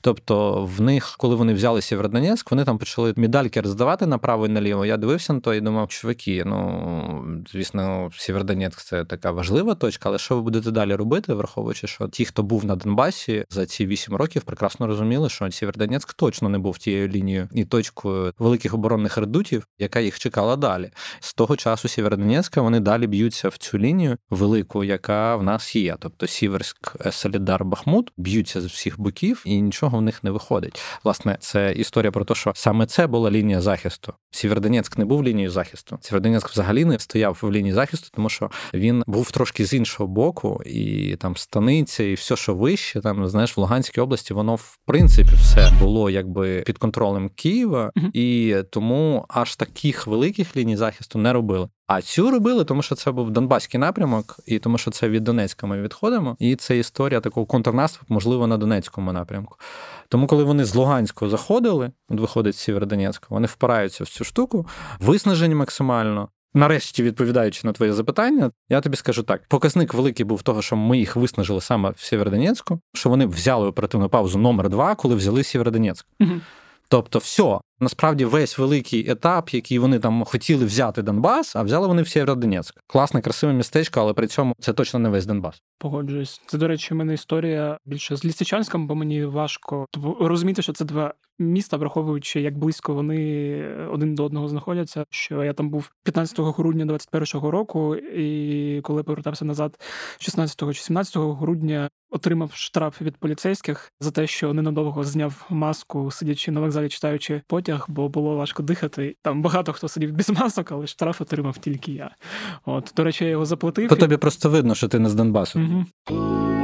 Тобто, в них, коли вони взяли Сєвєродонецьк, вони там почали медальки роздавати направо і наліво. Я дивився на то і думав, чуваки, ну звісно, Сєвєродонецьк – це така важлива точка, але що ви будете далі робити, враховуючи, що ті, хто був на Донбасі за ці вісім років, прекрасно розуміли, що Сєвєродонецьк точно не був тією лінією і точкою великих оборонних редутів, яка їх чекала далі. З того часу Сєвєродонецька вони далі б'ються в цю лінію велику, яка в нас є. Тобто Сіверськ, Солідар, Бахмут б'ються з всіх боків і нічого в них не виходить. Власне, це історія про те, що саме це була лінія захисту. Сєвєродонецьк не був лінією захисту. Сєвєродонецьк взагалі не стояв в лінії захисту, тому що він був трошки з іншого боку, і там станиця, і все, що вище, там знаєш, в Луганській області, воно в принципі все було якби під контролем Києва, і тому аж таких великих ліній захисту не робили. А цю робили, тому що це був Донбаський напрямок, і тому що це від Донецька ми відходимо. І це історія такого контрнаступу, можливо, на Донецькому напрямку. Тому, коли вони з Луганського заходили, виходить з Сєвєродонецька, вони впираються в цю штуку, виснажені максимально. Нарешті, відповідаючи на твоє запитання, я тобі скажу так: показник великий був того, що ми їх виснажили саме в Сєвєродонецьку, що вони взяли оперативну паузу номер два, коли взяли Сєвєродонецьк. Угу. Тобто, все, насправді весь великий етап, який вони там хотіли взяти Донбас, а взяли вони в Сєвєродонецьк. Класне, красиве містечко, але при цьому це точно не весь Донбас. Погоджуюсь. Це, до речі, в мене історія більше з Лісичанськом, бо мені важко розуміти, що це два міста, враховуючи, як близько вони один до одного знаходяться. Що я там був 15 грудня 21-го року, і коли повертався назад 16 чи 17 грудня, отримав штраф від поліцейських за те, що ненадовго зняв маску, сидячи на вокзалі, читаючи потяг, бо було важко дихати. Там багато хто сидів без масок, але штраф отримав тільки я. От до речі, я його заплатив. То тобі просто видно, що ти не з Донбасу. Угу.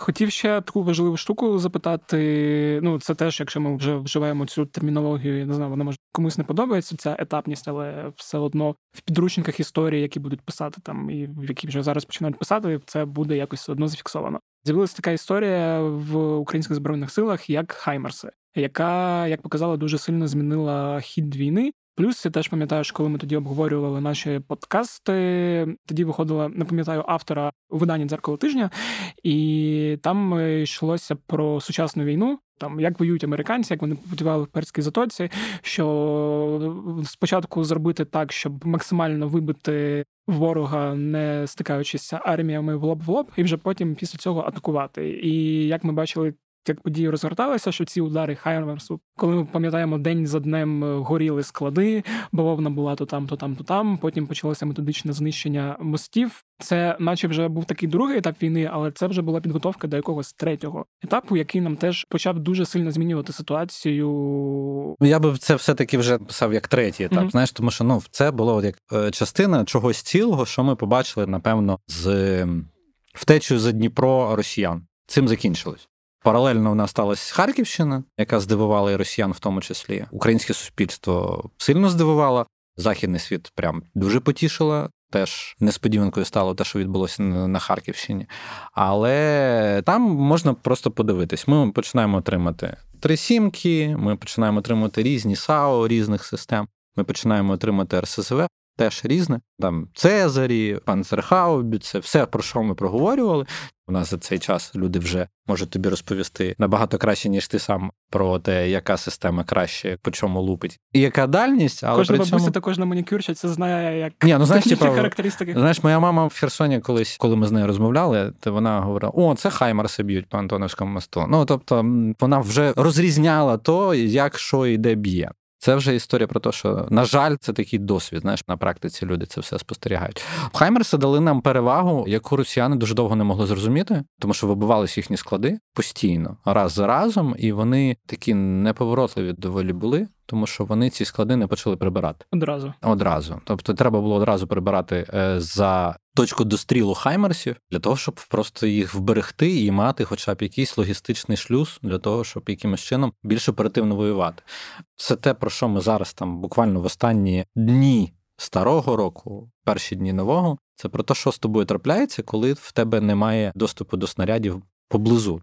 Хотів ще таку важливу штуку запитати. Ну, це теж, якщо ми вже вживаємо цю термінологію, я не знаю, вона може комусь не подобається ця етапність, але все одно в підручниках історії, які будуть писати там, і які вже зараз починають писати, це буде якось все одно зафіксовано. З'явилася така історія в українських збройних силах, як Хаймерси, яка, як показала, дуже сильно змінила хід війни. Плюс я теж пам'ятаю, що коли ми тоді обговорювали наші подкасти, тоді виходила, не пам'ятаю автора у виданні дзеркало тижня, і там йшлося про сучасну війну. Там як воюють американці, як вони побудували в перській затоці, що спочатку зробити так, щоб максимально вибити ворога, не стикаючися арміями в лоб в лоб, і вже потім після цього атакувати. І як ми бачили як події розгорталися, що ці удари Хаймерсу, коли ми пам'ятаємо, день за днем е, горіли склади, бавовна була то там, то там, то там. Потім почалося методичне знищення мостів. Це, наче, вже був такий другий етап війни, але це вже була підготовка до якогось третього етапу, який нам теж почав дуже сильно змінювати ситуацію. Я би це все таки вже писав як третій етап. Mm-hmm. Знаєш, тому що ну це було як е, частина чогось цілого, що ми побачили, напевно, з втечею за Дніпро росіян. Цим закінчилось. Паралельно у нас сталася Харківщина, яка здивувала і росіян, в тому числі. Українське суспільство сильно здивувало. Західний світ прям дуже потішило. Теж несподіванкою стало те, що відбулося на Харківщині. Але там можна просто подивитись. Ми починаємо отримати три сімки, ми починаємо отримати різні САО різних систем. Ми починаємо отримати РСЗВ, теж різне. Там Цезарі, Панцерхаубі, це все, про що ми проговорювали. У нас за цей час люди вже можуть тобі розповісти набагато краще, ніж ти сам про те, яка система краще по чому лупить, і яка дальність, але кожна при бабуся цьому... та кожна манікюрщиця знає, як Ні, ну знаєш, типу, характеристики. Знаєш, моя мама в Херсоні колись, коли ми з нею розмовляли, то вона говорила: о, це Хаймарси б'ють по Антоновському мосту. Ну тобто вона вже розрізняла то, як що і де б'є. Це вже історія про те, що, на жаль, це такий досвід. Знаєш, на практиці люди це все спостерігають. Хаймерси дали нам перевагу, яку росіяни дуже довго не могли зрозуміти, тому що вибивались їхні склади постійно, раз за разом, і вони такі неповоротливі доволі були. Тому що вони ці склади не почали прибирати одразу. Одразу, тобто, треба було одразу прибирати е, за точку дострілу хаймерсів для того, щоб просто їх вберегти і мати, хоча б якийсь логістичний шлюз для того, щоб якимось чином більш оперативно воювати. Це те, про що ми зараз там буквально в останні дні старого року, перші дні нового. Це про те, що з тобою трапляється, коли в тебе немає доступу до снарядів поблизу.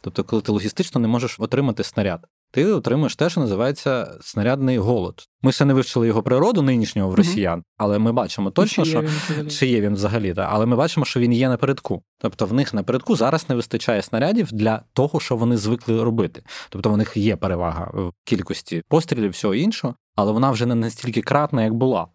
Тобто, коли ти логістично не можеш отримати снаряд ти отримуєш те, що називається снарядний голод. Ми ще не вивчили його природу нинішнього в росіян, але ми бачимо точно, чи що є він чи є він взагалі, та але ми бачимо, що він є напередку. Тобто в них напередку зараз не вистачає снарядів для того, що вони звикли робити. Тобто в них є перевага в кількості пострілів, всього іншого, але вона вже не настільки кратна, як була.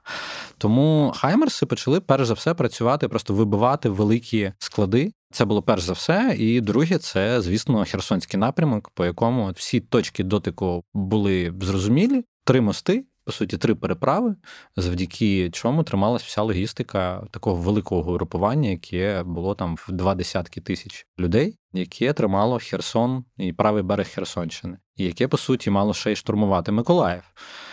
Тому Хаймерси почали перш за все працювати, просто вибивати великі склади. Це було перш за все. І друге, це, звісно, Херсонський напрямок, по якому всі точки дотику були зрозумілі, три мости. По суті, три переправи, завдяки чому трималась вся логістика такого великого групування, яке було там в два десятки тисяч людей, яке тримало Херсон і правий берег Херсонщини і яке, по суті, мало ще й штурмувати Миколаїв.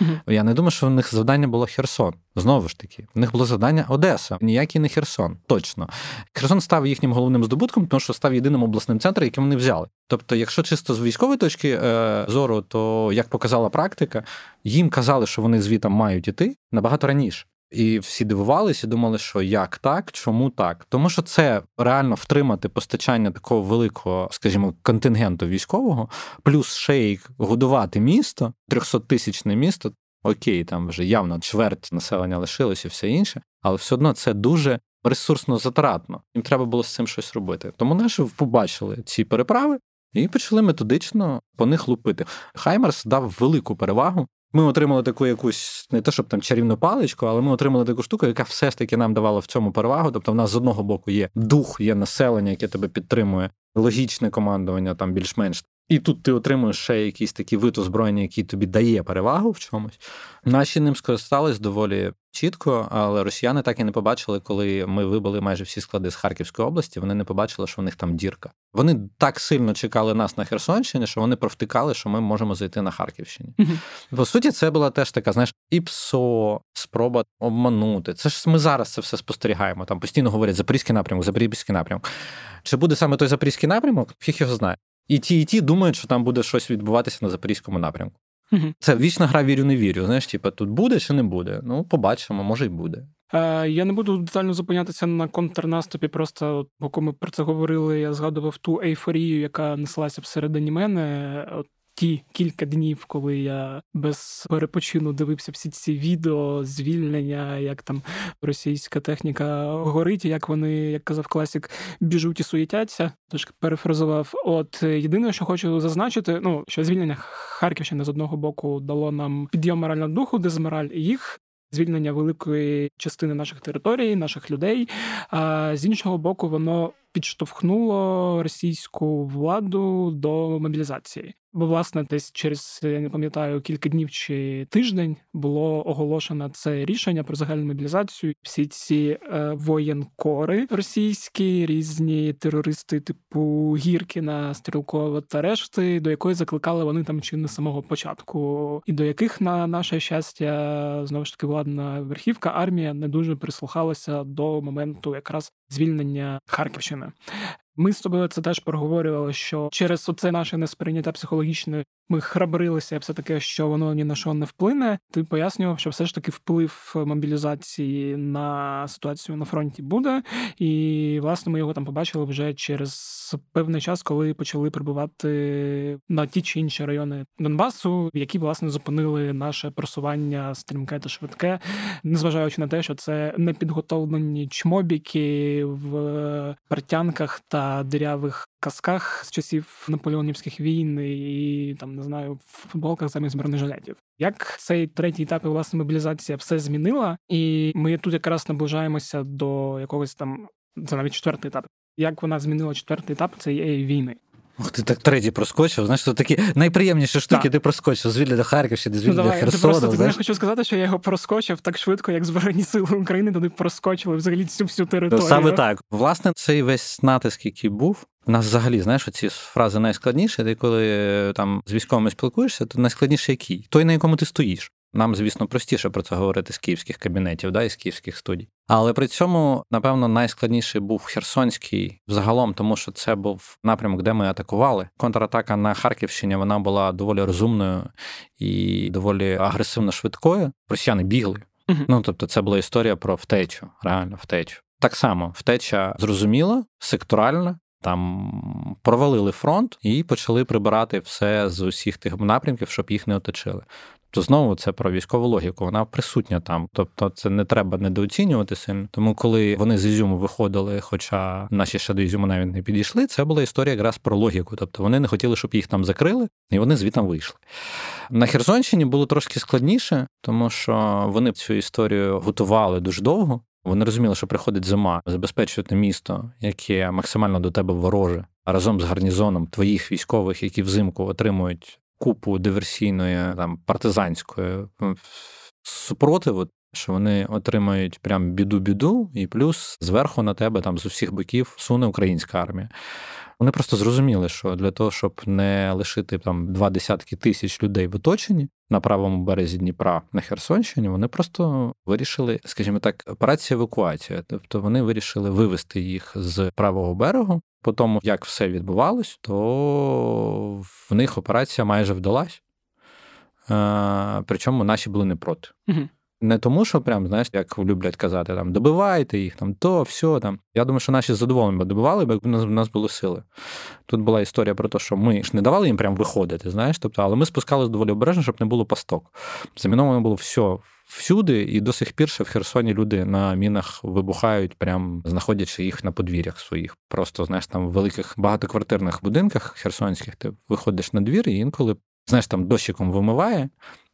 uh Я не думаю, що в них завдання було Херсон. Знову ж таки, в них було завдання Одеса, ніякий не Херсон. Точно. Херсон став їхнім головним здобутком, тому що став єдиним обласним центром, яким вони взяли. Тобто, якщо чисто з військової точки е, зору, то як показала практика, їм казали, що вони звітом мають іти набагато раніше. І всі дивувалися думали, що як так, чому так? Тому що це реально втримати постачання такого великого, скажімо, контингенту військового, плюс ще й годувати місто, 300-тисячне місто. Окей, там вже явно чверть населення лишилося і все інше, але все одно це дуже ресурсно затратно. Їм треба було з цим щось робити. Тому наші побачили ці переправи і почали методично по них лупити. Хаймерс дав велику перевагу ми отримали таку якусь не те, щоб там чарівну паличку, але ми отримали таку штуку, яка все ж таки нам давала в цьому перевагу. Тобто, в нас з одного боку є дух, є населення, яке тебе підтримує, логічне командування, там більш-менш І тут ти отримуєш ще якийсь такий вид озброєння, який тобі дає перевагу в чомусь. Наші ним скористались доволі чітко, але росіяни так і не побачили, коли ми вибили майже всі склади з Харківської області. Вони не побачили, що в них там дірка. Вони так сильно чекали нас на Херсонщині, що вони провтикали, що ми можемо зайти на Харківщині. По суті, це була теж така, знаєш, і ПСО, спроба обманути. Це ж ми зараз це все спостерігаємо. Там постійно говорять Запорізький напрямок, Запорізький напрямок. Чи буде саме той Запорізький напрямок? Фіг його знає. І ті, і ті думають, що там буде щось відбуватися на Запорізькому напрямку. Угу. Це вічна гра вірю, не вірю. Знаєш, типу, тут буде чи не буде? Ну, побачимо, може й буде. Е, Я не буду детально зупинятися на контрнаступі. Просто поки ми про це говорили, я згадував ту ейфорію, яка неслася всередині мене. От ті кілька днів, коли я без перепочину дивився всі ці відео, звільнення, як там російська техніка горить, як вони, як казав класік, біжуть і суєтяться. Тож перефразував. От єдине, що хочу зазначити, ну що звільнення Харківщини з одного боку дало нам підйом морального духу, дезмораль їх. Звільнення великої частини наших територій, наших людей. А з іншого боку, воно підштовхнуло російську владу до мобілізації. Бо, власне, десь через я не пам'ятаю кілька днів чи тиждень було оголошено це рішення про загальну мобілізацію. Всі ці е, воєнкори російські, різні терористи, типу Гіркіна, Стрілкова та решти, до якої закликали вони там чи не самого початку, і до яких на наше щастя знову ж таки владна верхівка армія не дуже прислухалася до моменту якраз звільнення Харківщини. Ми з тобою це теж проговорювали, що через оце наше несприйняття психологічне ми храбрилися, все таке, що воно ні на що не вплине. Ти пояснював, що все ж таки вплив мобілізації на ситуацію на фронті буде, і власне ми його там побачили вже через певний час, коли почали прибувати на ті чи інші райони Донбасу, які власне зупинили наше просування стрімке та швидке, незважаючи на те, що це непідготовлені чмобіки в партянках та дирявих казках з часів наполеонівських війн і там не знаю в футболках замість бронежилетів. Як цей третій етап і власне мобілізація все змінила, і ми тут якраз наближаємося до якогось там це навіть четвертий етап. Як вона змінила четвертий етап цієї війни? Ох, ти так третій проскочив. Знаєш, це такі найприємніші штуки Так. ти проскочив. Звільня до Харківщини, звільня Ну, до давай, ти просто не хочу сказати, що я його проскочив так швидко, як Збройні сили України туди проскочили взагалі цю всю територію. Саме так. Власне, цей весь натиск, який був, у нас взагалі, знаєш, ці фрази найскладніші, ти коли е, там з військовими спілкуєшся, то найскладніше який? Той, на якому ти стоїш. Нам, звісно, простіше про це говорити з київських кабінетів, да, і з київських студій. Але при цьому, напевно, найскладніший був Херсонський взагалом, тому що це був напрямок, де ми атакували. Контратака на Харківщині вона була доволі розумною і доволі агресивно швидкою. Росіяни бігли. Ну тобто, це була історія про втечу, реально втечу. Так само втеча зрозуміла, секторальна. Там провалили фронт і почали прибирати все з усіх тих напрямків, щоб їх не оточили. То знову це про військову логіку, вона присутня там. Тобто це не треба недооцінювати сильно. Тому коли вони з Ізюму виходили, хоча наші ще до Ізюму навіть не підійшли, це була історія якраз про логіку. Тобто вони не хотіли, щоб їх там закрили, і вони звітом вийшли. На Херсонщині було трошки складніше, тому що вони цю історію готували дуже довго. Вони розуміли, що приходить зима, забезпечувати місто, яке максимально до тебе вороже, разом з гарнізоном твоїх військових, які взимку отримують купу диверсійної там партизанської м, супротиву, що вони отримають прям біду-біду, і плюс зверху на тебе там з усіх боків суне українська армія. Вони просто зрозуміли, що для того, щоб не лишити там два десятки тисяч людей в оточенні на правому березі Дніпра на Херсонщині, вони просто вирішили, скажімо так, операція евакуація. Тобто вони вирішили вивести їх з правого берегу. По тому, як все відбувалось, то в них операція майже вдалась. Е, Причому наші були не проти. Мгм. Не тому, що прям, знаєш, як люблять казати, там добивайте їх, там то, все там. Я думаю, що наші задоволені би добивали, бо якби у нас були сили. Тут була історія про те, що ми ж не давали їм прям виходити, знаєш, тобто, але ми спускалися доволі обережно, щоб не було пасток. Заміновано було все всюди, і до сих пір ще в Херсоні люди на мінах вибухають, прям знаходячи їх на подвір'ях своїх. Просто знаєш, там в великих багатоквартирних будинках херсонських ти виходиш на двір, і інколи знаєш, там дощиком вимиває.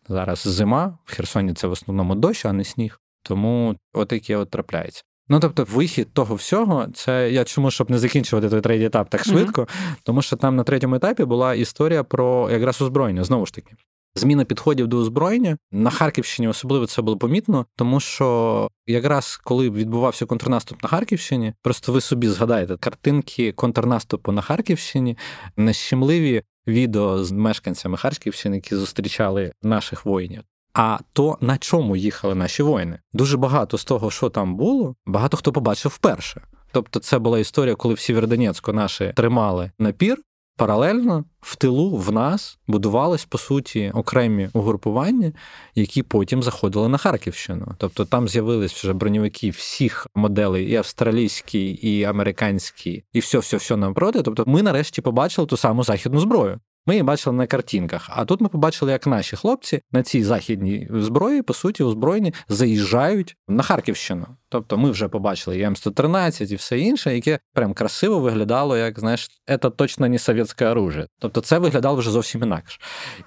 Зараз зима, в Херсоні це в основному дощ, а не сніг. Тому отаке от трапляється. Ну тобто, вихід того всього, це я чому щоб не закінчувати той третій етап так швидко, mm-hmm. тому що там на третьому етапі була історія про якраз озброєння знову ж таки. Зміна підходів до озброєння на Харківщині особливо це було помітно, тому що якраз коли відбувався контрнаступ на Харківщині, просто ви собі згадаєте картинки контрнаступу на Харківщині, нещемливі відео з мешканцями Харківщини, які зустрічали наших воїнів. А то на чому їхали наші воїни? Дуже багато з того, що там було, багато хто побачив вперше. Тобто, це була історія, коли в Сєвєродонецьку наші тримали напір, Паралельно в тилу в нас будувались по суті окремі угрупування, які потім заходили на Харківщину. Тобто там з'явились вже броньовики всіх моделей, і австралійські, і американські, і все, все, все навпроти. Тобто, ми нарешті побачили ту саму західну зброю. Ми її бачили на картинках. А тут ми побачили, як наші хлопці на цій західній зброї, по суті, озброєні заїжджають на Харківщину. Тобто ми вже побачили і М113 і все інше, яке прям красиво виглядало, як знаєш, це точно не совєтське оружие. Тобто це виглядало вже зовсім інакше.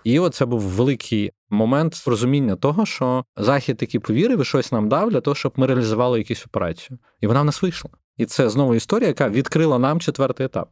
І оце був великий момент розуміння того, що Захід таки повірив і щось нам дав для того, щоб ми реалізували якусь операцію. І вона в нас вийшла. І це знову історія, яка відкрила нам четвертий етап.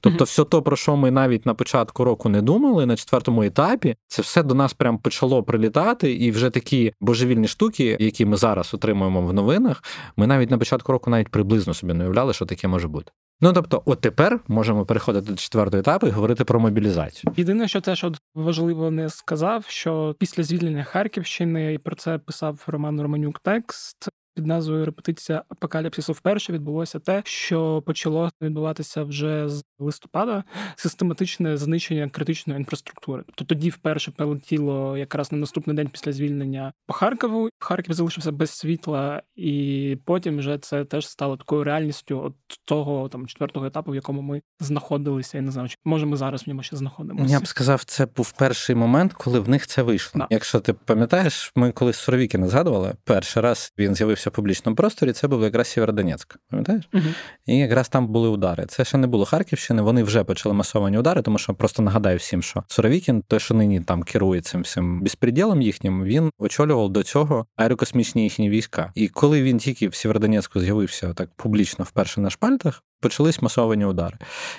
Тобто, mm-hmm. все то, про що ми навіть на початку року не думали, на четвертому етапі, це все до нас прям почало прилітати, і вже такі божевільні штуки, які ми зараз отримуємо в новинах, ми навіть на початку року навіть приблизно собі не уявляли, що таке може бути. Ну тобто, от тепер можемо переходити до четвертого етапу і говорити про мобілізацію. Єдине, що теж от важливо не сказав, що після звільнення Харківщини і про це писав Роман Романюк текст під назвою Репетиція апокаліпсису вперше відбулося те, що почало відбуватися вже з листопада систематичне знищення критичної інфраструктури. Тобто тоді вперше прилетіло якраз на наступний день після звільнення по Харкову. Харків залишився без світла, і потім вже це теж стало такою реальністю от того там четвертого етапу, в якому ми знаходилися. Я не знаю, чи може ми зараз в ньому ще знаходимося. Я б сказав, це був перший момент, коли в них це вийшло. Да. Якщо ти пам'ятаєш, ми колись Суровікіна згадували. Перший раз він з'явився в публічному просторі, це був якраз Сєвєродонецьк, пам'ятаєш? uh І якраз там були удари. Це ще не було Харківщини, вони вже почали масовані удари, тому що просто нагадаю всім, що Суровікін, той, що нині там керує цим всім безпреділом їхнім, він очолював до цього аерокосмічні їхні війська. І коли він тільки в Сєвєродонецьку з'явився так публічно вперше на шпальтах, почались масовані удари.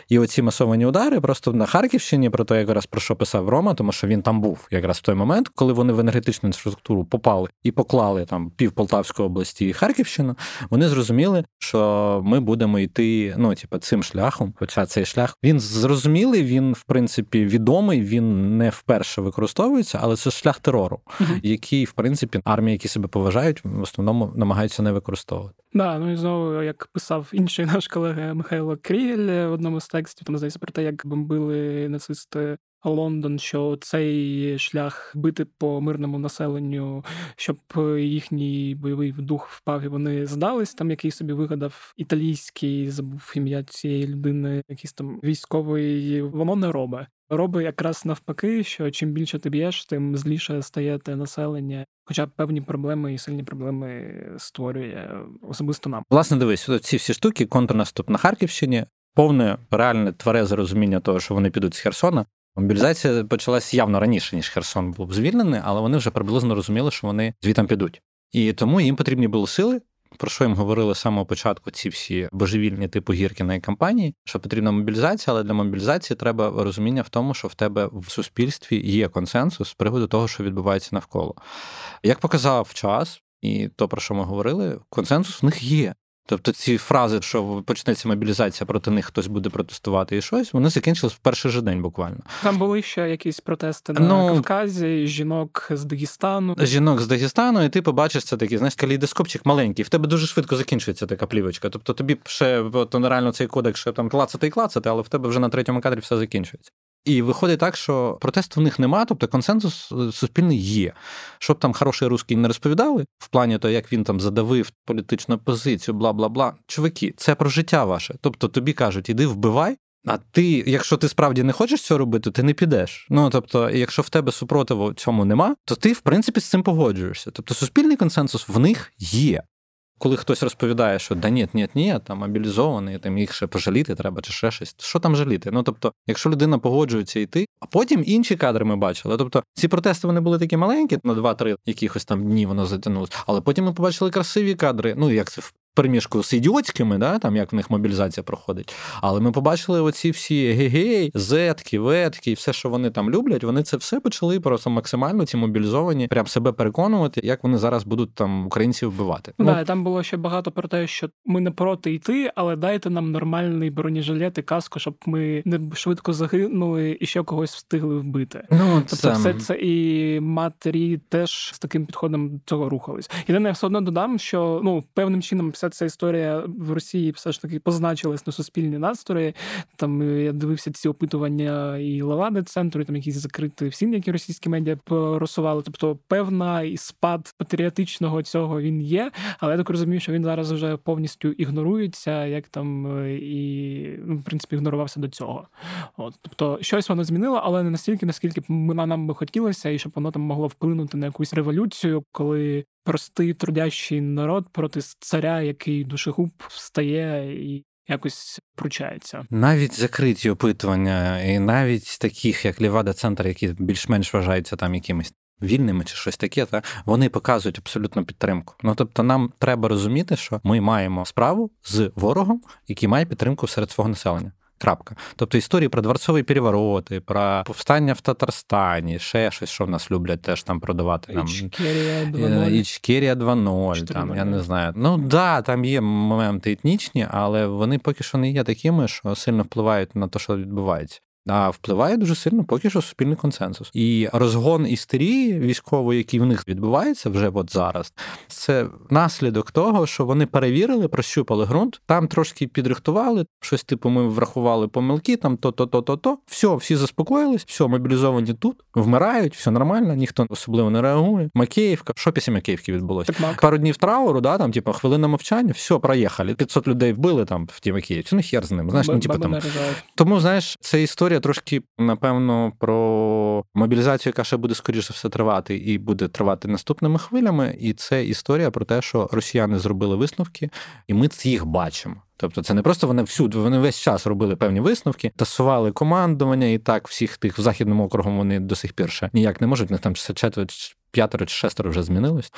І оці масовані удари просто на Харківщині, про те, якраз про що писав Рома, тому що він там був якраз в той момент, коли вони в енергетичну інфраструктуру попали і поклали там пів Полтавської області і Харківщину, вони зрозуміли, що ми будемо йти ну, типу, цим шляхом. Хоча цей шлях він зрозумілий, він в принципі відомий, він не вперше використовується, але це шлях терору, який, в принципі, армії, які себе поважають, в основному намагаються не використовувати. Да, ну і знову, як писав інший наш колега Михайло Кріль в одному з текстів, там здається про те, як бомбили нацисти Лондон, що цей шлях бити по мирному населенню, щоб їхній бойовий дух впав і вони здались. Там який собі вигадав італійський, забув ім'я цієї людини, якийсь там військовий, воно не робить. Робить якраз навпаки, що чим більше ти б'єш, тим зліше стає те населення. Хоча певні проблеми і сильні проблеми створює особисто нам. Власне, дивись, ці всі штуки, контрнаступ на Харківщині, повне реальне тверезе розуміння того, що вони підуть з Херсона. Мобілізація почалась явно раніше, ніж Херсон був звільнений, але вони вже приблизно розуміли, що вони звітом підуть. І тому їм потрібні були сили. Про що їм говорили з самого початку ці всі божевільні типу Гіркіна і компанії, що потрібна мобілізація, але для мобілізації треба розуміння в тому, що в тебе в суспільстві є консенсус з приводу того, що відбувається навколо. Як показав час, і то, про що ми говорили, консенсус в них є. Тобто ці фрази, що почнеться мобілізація проти них, хтось буде протестувати і щось, вони закінчились в перший же день буквально. Там були ще якісь протести на ну, Кавказі, жінок з Дагестану. Жінок з Дагестану, і ти побачиш це такий, знаєш, калейдоскопчик маленький. В тебе дуже швидко закінчується така плівочка. Тобто тобі ще от, реально цей кодекс ще там клацати і клацати, але в тебе вже на третьому кадрі все закінчується. І виходить так, що протесту в них нема, тобто консенсус е, суспільний є. Щоб там хороший русський не розповідали в плані того, як він там задавив політичну позицію, бла бла бла. Чуваки, це про життя ваше. Тобто тобі кажуть, іди вбивай. А ти, якщо ти справді не хочеш цього робити, ти не підеш. Ну тобто, якщо в тебе супротиву цьому нема, то ти в принципі з цим погоджуєшся. Тобто, суспільний консенсус в них є. Коли хтось розповідає, що да ні, ні, ні, там мобілізований, там їх ще пожаліти треба чи ще щось. Що там жаліти? Ну тобто, якщо людина погоджується йти, а потім інші кадри ми бачили. Тобто ці протести вони були такі маленькі, на 2-3 якихось там дні воно затягнулося. Але потім ми побачили красиві кадри. Ну як це переміжку з ідіотськими, да, там як в них мобілізація проходить. Але ми побачили оці всі гегей, зетки, ветки, і все, що вони там люблять, вони це все почали просто максимально ці мобілізовані, прям себе переконувати, як вони зараз будуть там українців вбивати. Да, ну, там було ще багато про те, що ми не проти йти, але дайте нам нормальний бронежилет і каску, щоб ми не швидко загинули і ще когось встигли вбити. Ну тобто, це... все це і матері теж з таким підходом цього рухались. Єдине, я все одно додам, що ну певним чином вся ця історія в Росії все ж таки позначилась на суспільні настрої. Там е, я дивився ці опитування і Левади центру, і там якісь закриті всі, які російські медіа просували. Тобто, певна і спад патріотичного цього він є, але я так розумію, що він зараз вже повністю ігнорується, як там е, і ну, в принципі ігнорувався до цього. От тобто, щось воно змінило, але не настільки, наскільки нам би хотілося, і щоб воно там могло вплинути на якусь революцію, коли простий трудящий народ проти царя, який душегуб встає і. Якось пручається навіть закриті опитування, і навіть таких, як Лівада Центр, які більш-менш вважаються там якимись вільними чи щось таке, та вони показують абсолютно підтримку. Ну тобто, нам треба розуміти, що ми маємо справу з ворогом, який має підтримку серед свого населення. Крапка. Тобто історії про дворцові перевороти, про повстання в Татарстані, ще щось, що в нас люблять теж там продавати. Там, Ічкерія 2.0. Ічкерія 2.0, там, я не знаю. Ну да, там є моменти етнічні, але вони поки що не є такими, що сильно впливають на те, що відбувається а впливає дуже сильно поки що суспільний консенсус. І розгон істерії військової, який в них відбувається вже от зараз, це наслідок того, що вони перевірили, прощупали ґрунт, там трошки підрихтували, щось типу ми врахували помилки, там то-то, то-то, то. Все, всі заспокоїлись, все, мобілізовані тут, вмирають, все нормально, ніхто особливо не реагує. Макеївка, що після Макеївки відбулося? Так, Пару днів трауру, да, там, типу, хвилина мовчання, все, проїхали. 500 людей вбили там в тій Макеївці, ну хер з ним. Знаєш, ну, типу, там. Тому, знаєш, це історія історія трошки, напевно, про мобілізацію, яка ще буде скоріше все тривати, і буде тривати наступними хвилями. І це історія про те, що росіяни зробили висновки, і ми їх бачимо. Тобто це не просто вони всюди, вони весь час робили певні висновки, тасували командування, і так всіх тих в західному округу вони до сих пір ще ніяк не можуть. У них там четверо п'ятеро чи шестеро вже змінилось.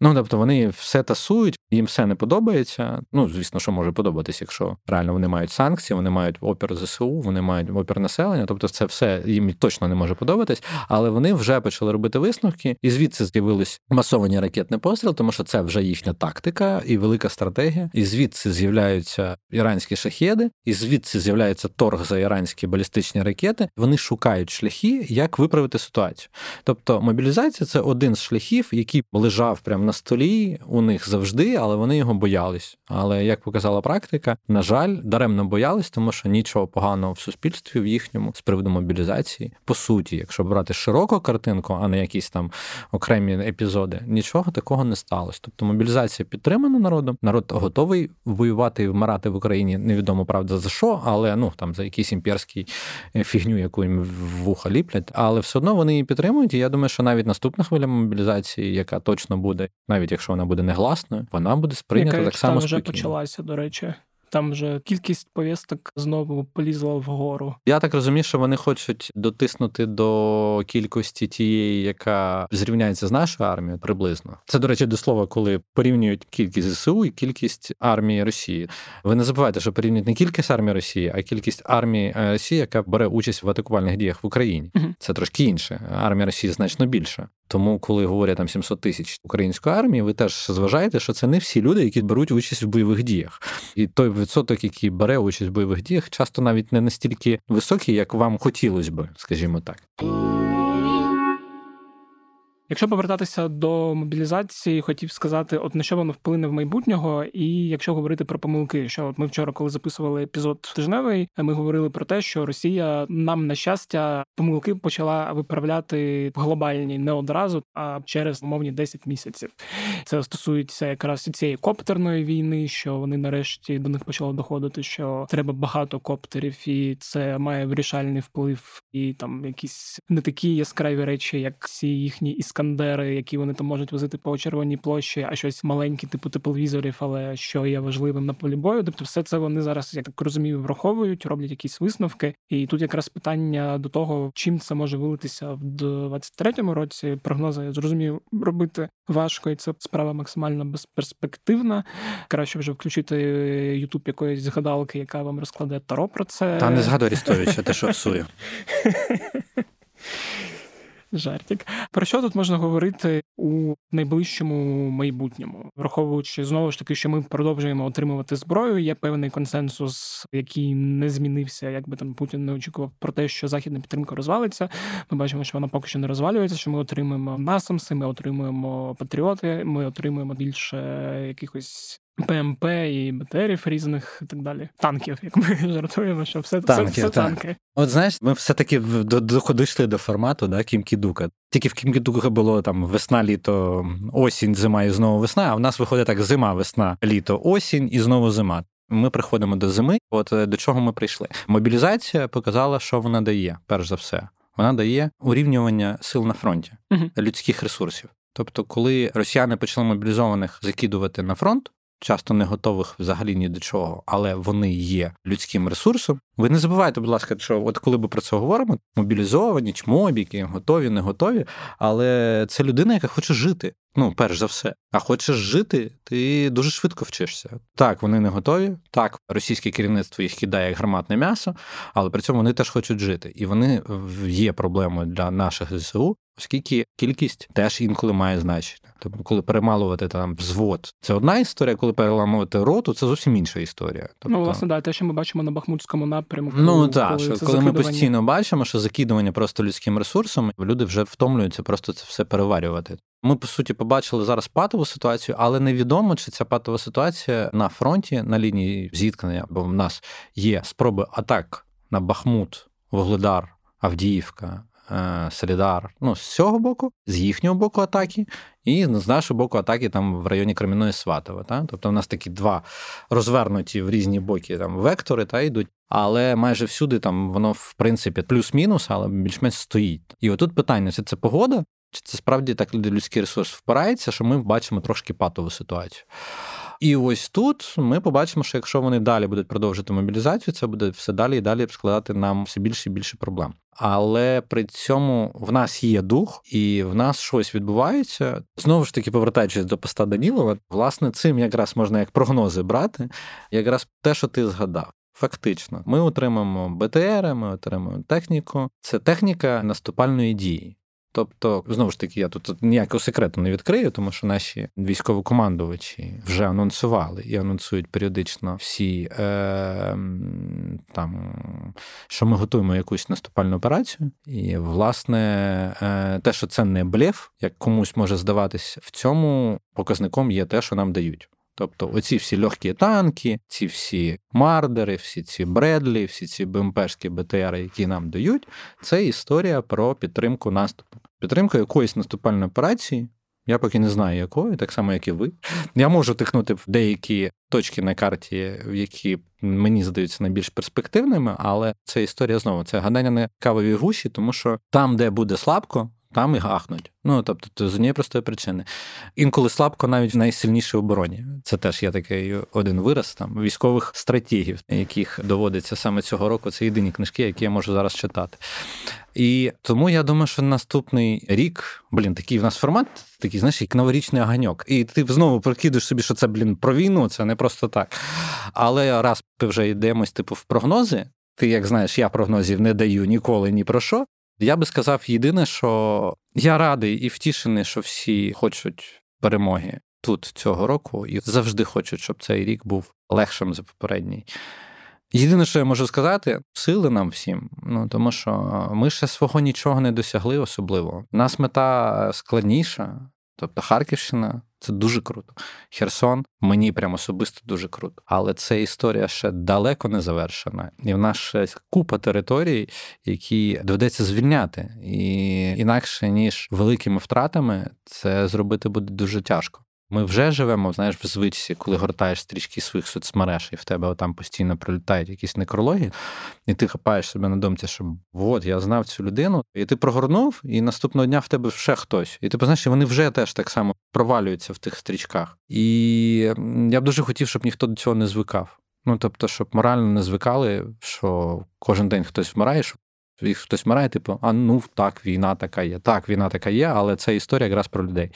Ну тобто вони все тасують, їм все не подобається. Ну, звісно, що може подобатись, якщо реально вони мають санкції, вони мають опір ЗСУ, вони мають опір населення. Тобто, це все їм точно не може подобатись, але вони вже почали робити висновки, і звідси з'явились масовані ракетні постріли, тому що це вже їхня тактика і велика стратегія. І звідси з'являються іранські шахеди, і звідси з'являється торг за іранські балістичні ракети. Вони шукають шляхи, як виправити ситуацію. Тобто, мобілізація це один з шляхів, який лежав прямо на столі у них завжди, але вони його боялись. Але як показала практика, на жаль, даремно боялись, тому що нічого поганого в суспільстві в їхньому з приводу мобілізації, по суті, якщо брати широку картинку, а не якісь там окремі епізоди, нічого такого не сталося. Тобто мобілізація підтримана народом, народ готовий воювати і вмирати в Україні. Невідомо правда за що, але ну там за якийсь імперський е, фігню, яку їм вуха ліплять, але все одно вони її підтримують. І я думаю, що навіть наступна хвиля мобілізації, яка точно буде, навіть якщо вона буде негласною, вона буде сприйнята яка, так само вже почалася, до речі. Там вже кількість повісток знову полізла вгору. Я так розумію, що вони хочуть дотиснути до кількості тієї, яка зрівняється з нашою армією, приблизно. Це, до речі, до слова, коли порівнюють кількість ЗСУ і кількість армії Росії. Ви не забувайте, що порівнюють не кількість армії Росії, а кількість армії е, Росії, яка бере участь в атакувальних діях в Україні. Угу. Це трошки інше. Армія Росії значно більша. Тому, коли говорять там 700 тисяч української армії, ви теж зважаєте, що це не всі люди, які беруть участь в бойових діях. І той відсоток, який бере участь в бойових діях, часто навіть не настільки високий, як вам хотілося би, скажімо так. Якщо повертатися до мобілізації, хотів сказати, от на що воно вплине в майбутнього, і якщо говорити про помилки, що от ми вчора, коли записували епізод тижневий, ми говорили про те, що Росія нам на щастя помилки почала виправляти глобальні не одразу, а через умовні 10 місяців. Це стосується якраз цієї коптерної війни, що вони нарешті до них почали доходити, що треба багато коптерів, і це має вирішальний вплив, і там якісь не такі яскраві речі, як ці їхні іскри іскандери, які вони там можуть возити по червоній площі, а щось маленьке, типу тепловізорів, але що є важливим на полі бою. Тобто, все це вони зараз, я так розумію, враховують, роблять якісь висновки. І тут якраз питання до того, чим це може вилитися в 23-му році. Прогнози я зрозумів робити важко, і це справа максимально безперспективна. Краще вже включити Ютуб якоїсь згадалки, яка вам розкладе таро про це. Та не згадуй Рістовича, ти що всує. Жартік. Про що тут можна говорити у найближчому майбутньому, враховуючи знову ж таки, що ми продовжуємо отримувати зброю. Є певний консенсус, який не змінився, якби там Путін не очікував про те, що західна підтримка розвалиться. Ми бачимо, що вона поки що не розвалюється. Що ми отримуємо насамси, ми отримуємо патріоти, ми отримуємо більше якихось ПМП і БТРів різних і так далі. Танків, як ми жартуємо, що все танки, все, все так. От знаєш, ми все-таки дійшли до формату да, Кімкідука. Тільки в Кімкідука було там весна, літо, осінь, зима і знову весна. А в нас виходить так: зима, весна, літо, осінь і знову зима. Ми приходимо до зими. От е, до чого ми прийшли? Мобілізація показала, що вона дає, перш за все. Вона дає урівнювання сил на фронті, uh людських ресурсів. Тобто, коли росіяни почали мобілізованих закидувати на фронт, часто не готових взагалі ні до чого, але вони є людським ресурсом. Ви не забувайте, будь ласка, що от коли ми про це говоримо, мобілізовані, чмобіки, готові, не готові, але це людина, яка хоче жити. Ну, перш за все, а хочеш жити, ти дуже швидко вчишся. Так, вони не готові. Так, російське керівництво їх кидає як гарматне м'ясо, але при цьому вони теж хочуть жити. І вони є проблемою для наших ЗСУ, оскільки кількість теж інколи має значення. Тобто, коли перемалувати там взвод, це одна історія, коли переламувати роту, це зовсім інша історія. Тобто... Ну, власне, да, те, що ми бачимо на Бахмутському напрямку. Ну так, коли, що, коли ми постійно бачимо, що закидування просто людським ресурсом, люди вже втомлюються просто це все переварювати. Ми по суті побачили зараз патову ситуацію, але невідомо, чи ця патова ситуація на фронті, на лінії зіткнення, бо в нас є спроби атак на Бахмут, Вогледар, Авдіївка, Солідар. Ну, з цього боку, з їхнього боку атаки, і з нашого боку атаки там в районі Кремінної Сватова. Та? Тобто, в нас такі два розвернуті в різні боки там вектори та йдуть. Але майже всюди там воно, в принципі, плюс-мінус, але більш-менш стоїть. І отут питання: чи це погода, чи це справді так людський ресурс впирається, що ми бачимо трошки патову ситуацію. І ось тут ми побачимо, що якщо вони далі будуть продовжити мобілізацію, це буде все далі і далі складати нам все більше і більше проблем. Але при цьому в нас є дух, і в нас щось відбувається. Знову ж таки, повертаючись до поста Данілова, власне, цим якраз можна як прогнози брати, якраз те, що ти згадав. Фактично, ми отримаємо БТР, ми отримаємо техніку. Це техніка наступальної дії. Тобто, знову ж таки, я тут ніякого секрету не відкрию, тому що наші військовокомандувачі вже анонсували і анонсують періодично всі е, там, що ми готуємо якусь наступальну операцію. І, власне, е, те, що це не блеф, як комусь може здаватись, в цьому показником є те, що нам дають. Тобто оці всі легкі танки, ці всі мардери, всі ці Бредлі, всі ці БМПшки БТР, які нам дають, це історія про підтримку наступу. Підтримка якоїсь наступальної операції. Я поки не знаю якої, так само, як і ви. Я можу тикнути в деякі точки на карті, які мені здаються найбільш перспективними, але це історія знову це гадання на кавовій гуші, тому що там, де буде слабко, там і гахнуть. Ну тобто, з однієї простої причини. Інколи слабко навіть в найсильнішій обороні. Це теж є такий один вираз там військових стратегів, яких доводиться саме цього року. Це єдині книжки, які я можу зараз читати. І тому я думаю, що наступний рік, блін, такий в нас формат, такий, знаєш, як новорічний оганьок. І ти знову прокидуєш собі, що це, блін, про війну, це не просто так. Але раз ми вже йдемось, типу, в прогнози. Ти, як знаєш, я прогнозів не даю ніколи ні про що. Я би сказав єдине, що я радий і втішений, що всі хочуть перемоги тут цього року, і завжди хочуть, щоб цей рік був легшим за попередній. Єдине, що я можу сказати, сили нам всім, ну тому що ми ще свого нічого не досягли, особливо. У нас мета складніша, тобто Харківщина це дуже круто. Херсон мені прям особисто дуже круто. Але це історія ще далеко не завершена. І в нас ще купа територій, які доведеться звільняти. І інакше ніж великими втратами, це зробити буде дуже тяжко. Ми вже живемо, знаєш, в звичці, коли гортаєш стрічки своїх соцмереж, і в тебе там постійно прилітають якісь некрологи, і ти хапаєш себе на думці, що от я знав цю людину, і ти прогорнув, і наступного дня в тебе ще хтось. І ти знаєш, вони вже теж так само провалюються в тих стрічках. І я б дуже хотів, щоб ніхто до цього не звикав. Ну тобто, щоб морально не звикали, що кожен день хтось вмирає, що їх хтось вмирає, типу, а ну так, війна така є. Так, війна така є, але це історія якраз про людей.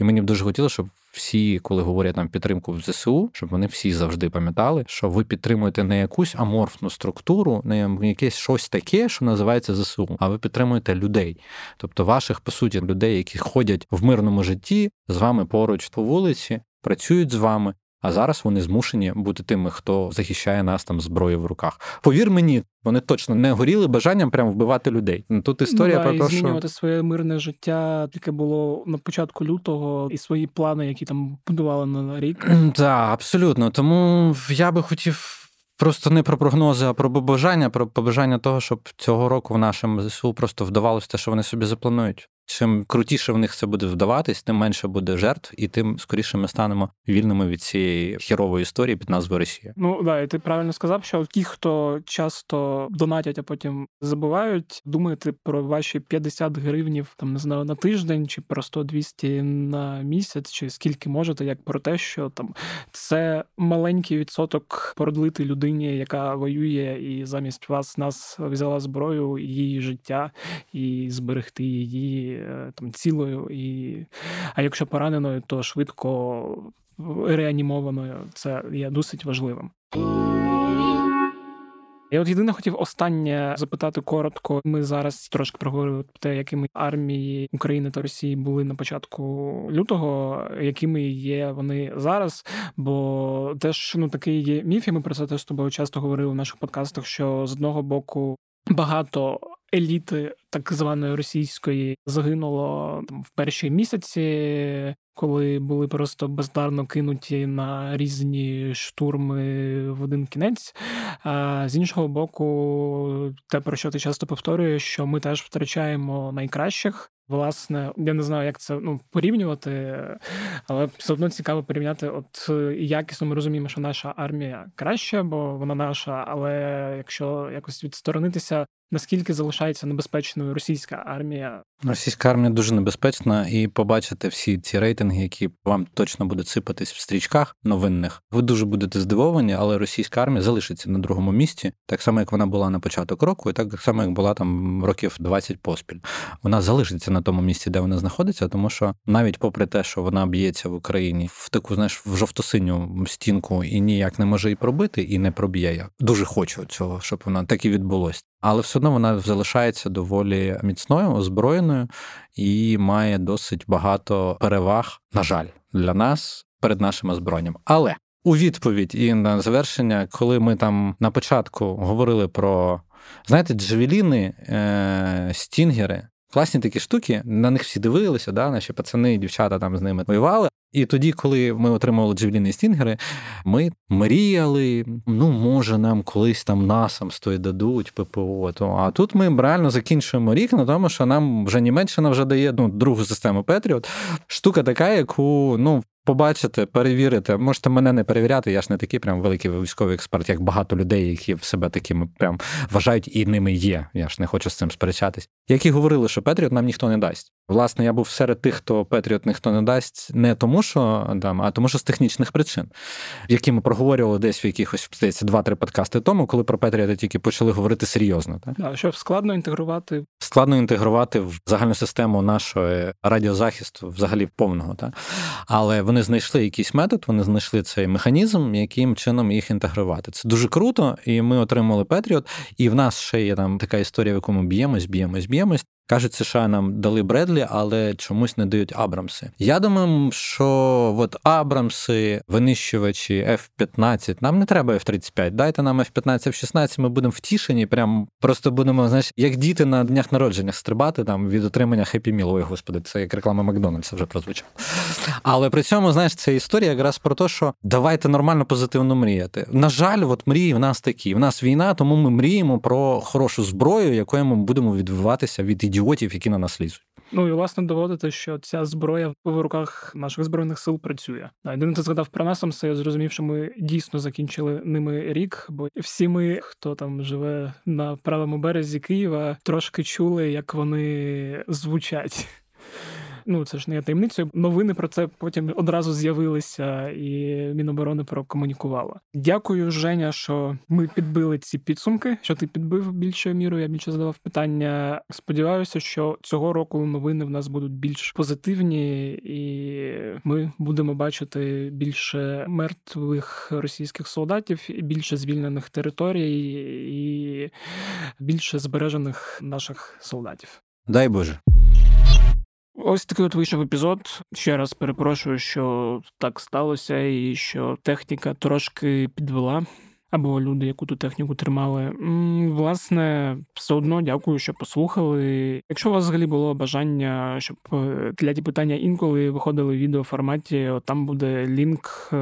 І мені б дуже хотілося, щоб всі, коли говорять там підтримку в ЗСУ, щоб вони всі завжди пам'ятали, що ви підтримуєте не якусь аморфну структуру, не якесь щось таке, що називається ЗСУ, а ви підтримуєте людей, тобто ваших, по суті, людей, які ходять в мирному житті з вами поруч по вулиці, працюють з вами. А зараз вони змушені бути тими, хто захищає нас там зброєю в руках. Повір мені, вони точно не горіли бажанням прямо вбивати людей. Ну, тут історія ну, про те, що... змінювати своє мирне життя, яке було на початку лютого, і свої плани, які там будували на рік. Так, абсолютно. Тому я би хотів. Просто не про прогнози, а про побажання, про побажання того, щоб цього року в нашому ЗСУ просто вдавалося те, що вони собі запланують. Чим крутіше в них це буде вдаватись, тим менше буде жертв, і тим скоріше ми станемо вільними від цієї хірової історії під назвою Росія. Ну да, і ти правильно сказав, що ті, хто часто донатять, а потім забувають, думаєте про ваші 50 гривнів там не знаю на тиждень, чи просто 200 на місяць, чи скільки можете, як про те, що там це маленький відсоток продлити людині, яка воює, і замість вас нас взяла зброю, її життя і зберегти її. Е, там цілою, і а якщо пораненою, то швидко реанімованою. Це є досить важливим. Я от єдине хотів останнє запитати коротко. Ми зараз трошки проговорили про те, якими армії України та Росії були на початку лютого, якими є вони зараз. Бо теж ну такий є міф, і ми про це теж з тобою часто говорили в наших подкастах. Що з одного боку багато еліти так званої російської загинуло там в перші місяці, коли були просто бездарно кинуті на різні штурми в один кінець. А з іншого боку, те, про що ти часто повторюєш, що ми теж втрачаємо найкращих. Власне, я не знаю, як це ну порівнювати, але все одно цікаво порівняти. От якісно ми розуміємо, що наша армія краща, бо вона наша. Але якщо якось відсторонитися Наскільки залишається небезпечною російська армія? Російська армія дуже небезпечна, і побачити всі ці рейтинги, які вам точно будуть сипатись в стрічках новинних. Ви дуже будете здивовані, але російська армія залишиться на другому місці, так само як вона була на початок року, і так само як була там років 20 поспіль. Вона залишиться на тому місці, де вона знаходиться, тому що навіть попри те, що вона б'ється в Україні в таку, знаєш, в жовто-синю стінку і ніяк не може і пробити, і не проб'є. Я дуже хочу цього, щоб вона так і відбулось але все одно вона залишається доволі міцною, озброєною і має досить багато переваг, на жаль, для нас перед нашим озброєнням. Але у відповідь і на завершення, коли ми там на початку говорили про. Знаєте, джевеліни, е, стінгери, класні такі штуки, на них всі дивилися, да, наші пацани і дівчата там з ними воювали. І тоді, коли ми отримували джевеліни і стінгери, ми мріяли, ну, може, нам колись там насам стоїть дадуть ППО. То, А тут ми реально закінчуємо рік на тому, що нам вже Німеччина вже дає ну, другу систему Петріот. Штука така, яку ну, побачите, перевірите. Можете мене не перевіряти, я ж не такий прям великий військовий експерт, як багато людей, які в себе такими прям вважають і ними є. Я ж не хочу з цим сперечатись. Які говорили, що Петріот нам ніхто не дасть. Власне, я був серед тих, хто Петріот ніхто не дасть, не тому, що там, а тому, що з технічних причин, які ми проговорювали десь в якихось здається, два-три подкасти тому, коли про Петріота тільки почали говорити серйозно. Так? Да, що складно інтегрувати. Складно інтегрувати в загальну систему нашої радіозахисту, взагалі повного. Так? Але вони знайшли якийсь метод, вони знайшли цей механізм, яким чином їх інтегрувати. Це дуже круто, і ми отримали Петріот. І в нас ще є там така історія, в якому б'ємось, б'ємось, б'ємось. объемы Кажуть, США нам дали Бредлі, але чомусь не дають Абрамси. Я думаю, що от Абрамси, винищувачі F-15, нам не треба F-35. Дайте нам F-15, F-16, ми будемо втішені. Прям просто будемо, знаєш, як діти на днях народження стрибати там від отримання Happy Meal. Ой, господи, це як реклама Макдональдса вже прозвучала. Але при цьому, знаєш, це історія якраз про те, що давайте нормально позитивно мріяти. На жаль, от мрії в нас такі. В нас війна, тому ми мріємо про хорошу зброю, якою ми будемо відбиватися від ідіотів ідіотів, які на нас лізуть. Ну і власне доводити, що ця зброя в руках наших збройних сил працює. Єдине, ти згадав про нас, я зрозумів, що ми дійсно закінчили ними рік, бо всі ми, хто там живе на правому березі Києва, трошки чули, як вони звучать. Ну це ж не таємницею. Новини про це потім одразу з'явилися, і Міноборони прокомунікувала. Дякую, Женя, що ми підбили ці підсумки. Що ти підбив більшою мірою? Я більше задавав питання. Сподіваюся, що цього року новини в нас будуть більш позитивні, і ми будемо бачити більше мертвих російських солдатів, і більше звільнених територій, і більше збережених наших солдатів. Дай Боже. Ось такий от вийшов епізод. Ще раз перепрошую, що так сталося, і що техніка трошки підвела. Або люди, яку ту техніку тримали. Власне, все одно дякую, що послухали. Якщо у вас взагалі було бажання, щоб кляті е, питання інколи виходили в відеоформаті, там буде лінк, е,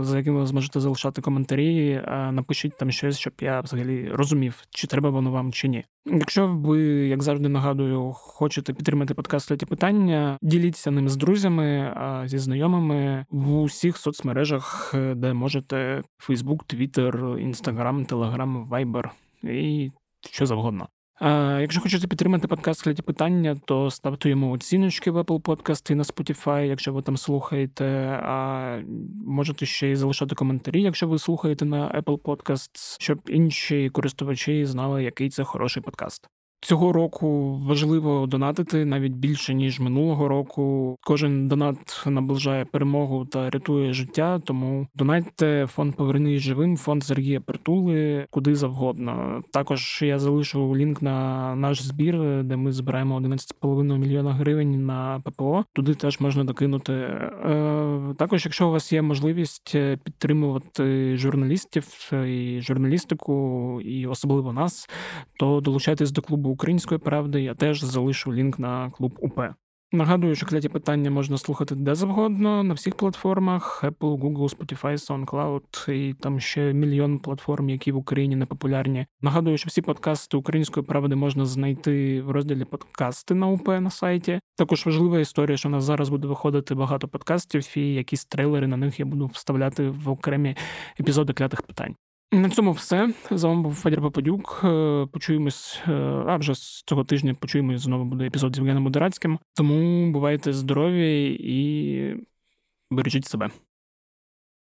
за яким ви зможете залишати коментарі. Напишіть там щось, щоб я взагалі розумів, чи треба воно вам, чи ні. Якщо ви, як завжди, нагадую, хочете підтримати подкаст «Кляті питання, діліться ним з друзями, зі знайомими в усіх соцмережах, е, де можете: Facebook, Twitter, Instagram, Телеграм, Вайбер і що завгодно. А Якщо хочете підтримати подкаст «Кляті питання, то ставте йому оціночки в Apple Podcast і на Spotify, якщо ви там слухаєте. А можете ще й залишати коментарі, якщо ви слухаєте на Apple Podcasts, щоб інші користувачі знали, який це хороший подкаст. Цього року важливо донатити навіть більше ніж минулого року. Кожен донат наближає перемогу та рятує життя. Тому донатьте фонд «Повернись живим, фонд Сергія Притули куди завгодно. Також я залишу лінк на наш збір, де ми збираємо 11,5 мільйона гривень на ППО. Туди теж можна докинути. Е, також, якщо у вас є можливість підтримувати журналістів і журналістику, і особливо нас, то долучайтесь до клубу української правди, я теж залишу лінк на клуб УП. Нагадую, що кляті питання можна слухати де завгодно на всіх платформах: Apple, Google, Spotify, SoundCloud і там ще мільйон платформ, які в Україні не популярні. Нагадую, що всі подкасти української правди можна знайти в розділі подкасти на УП на сайті. Також важлива історія, що у нас зараз буде виходити багато подкастів, і якісь трейлери на них я буду вставляти в окремі епізоди клятих питань. На цьому все. З вами був Федір Попадюк. Е, почуємось, е, а вже з цього тижня почуємось знову буде епізод з Євгеном Модерацьким. Тому бувайте здорові і бережіть себе.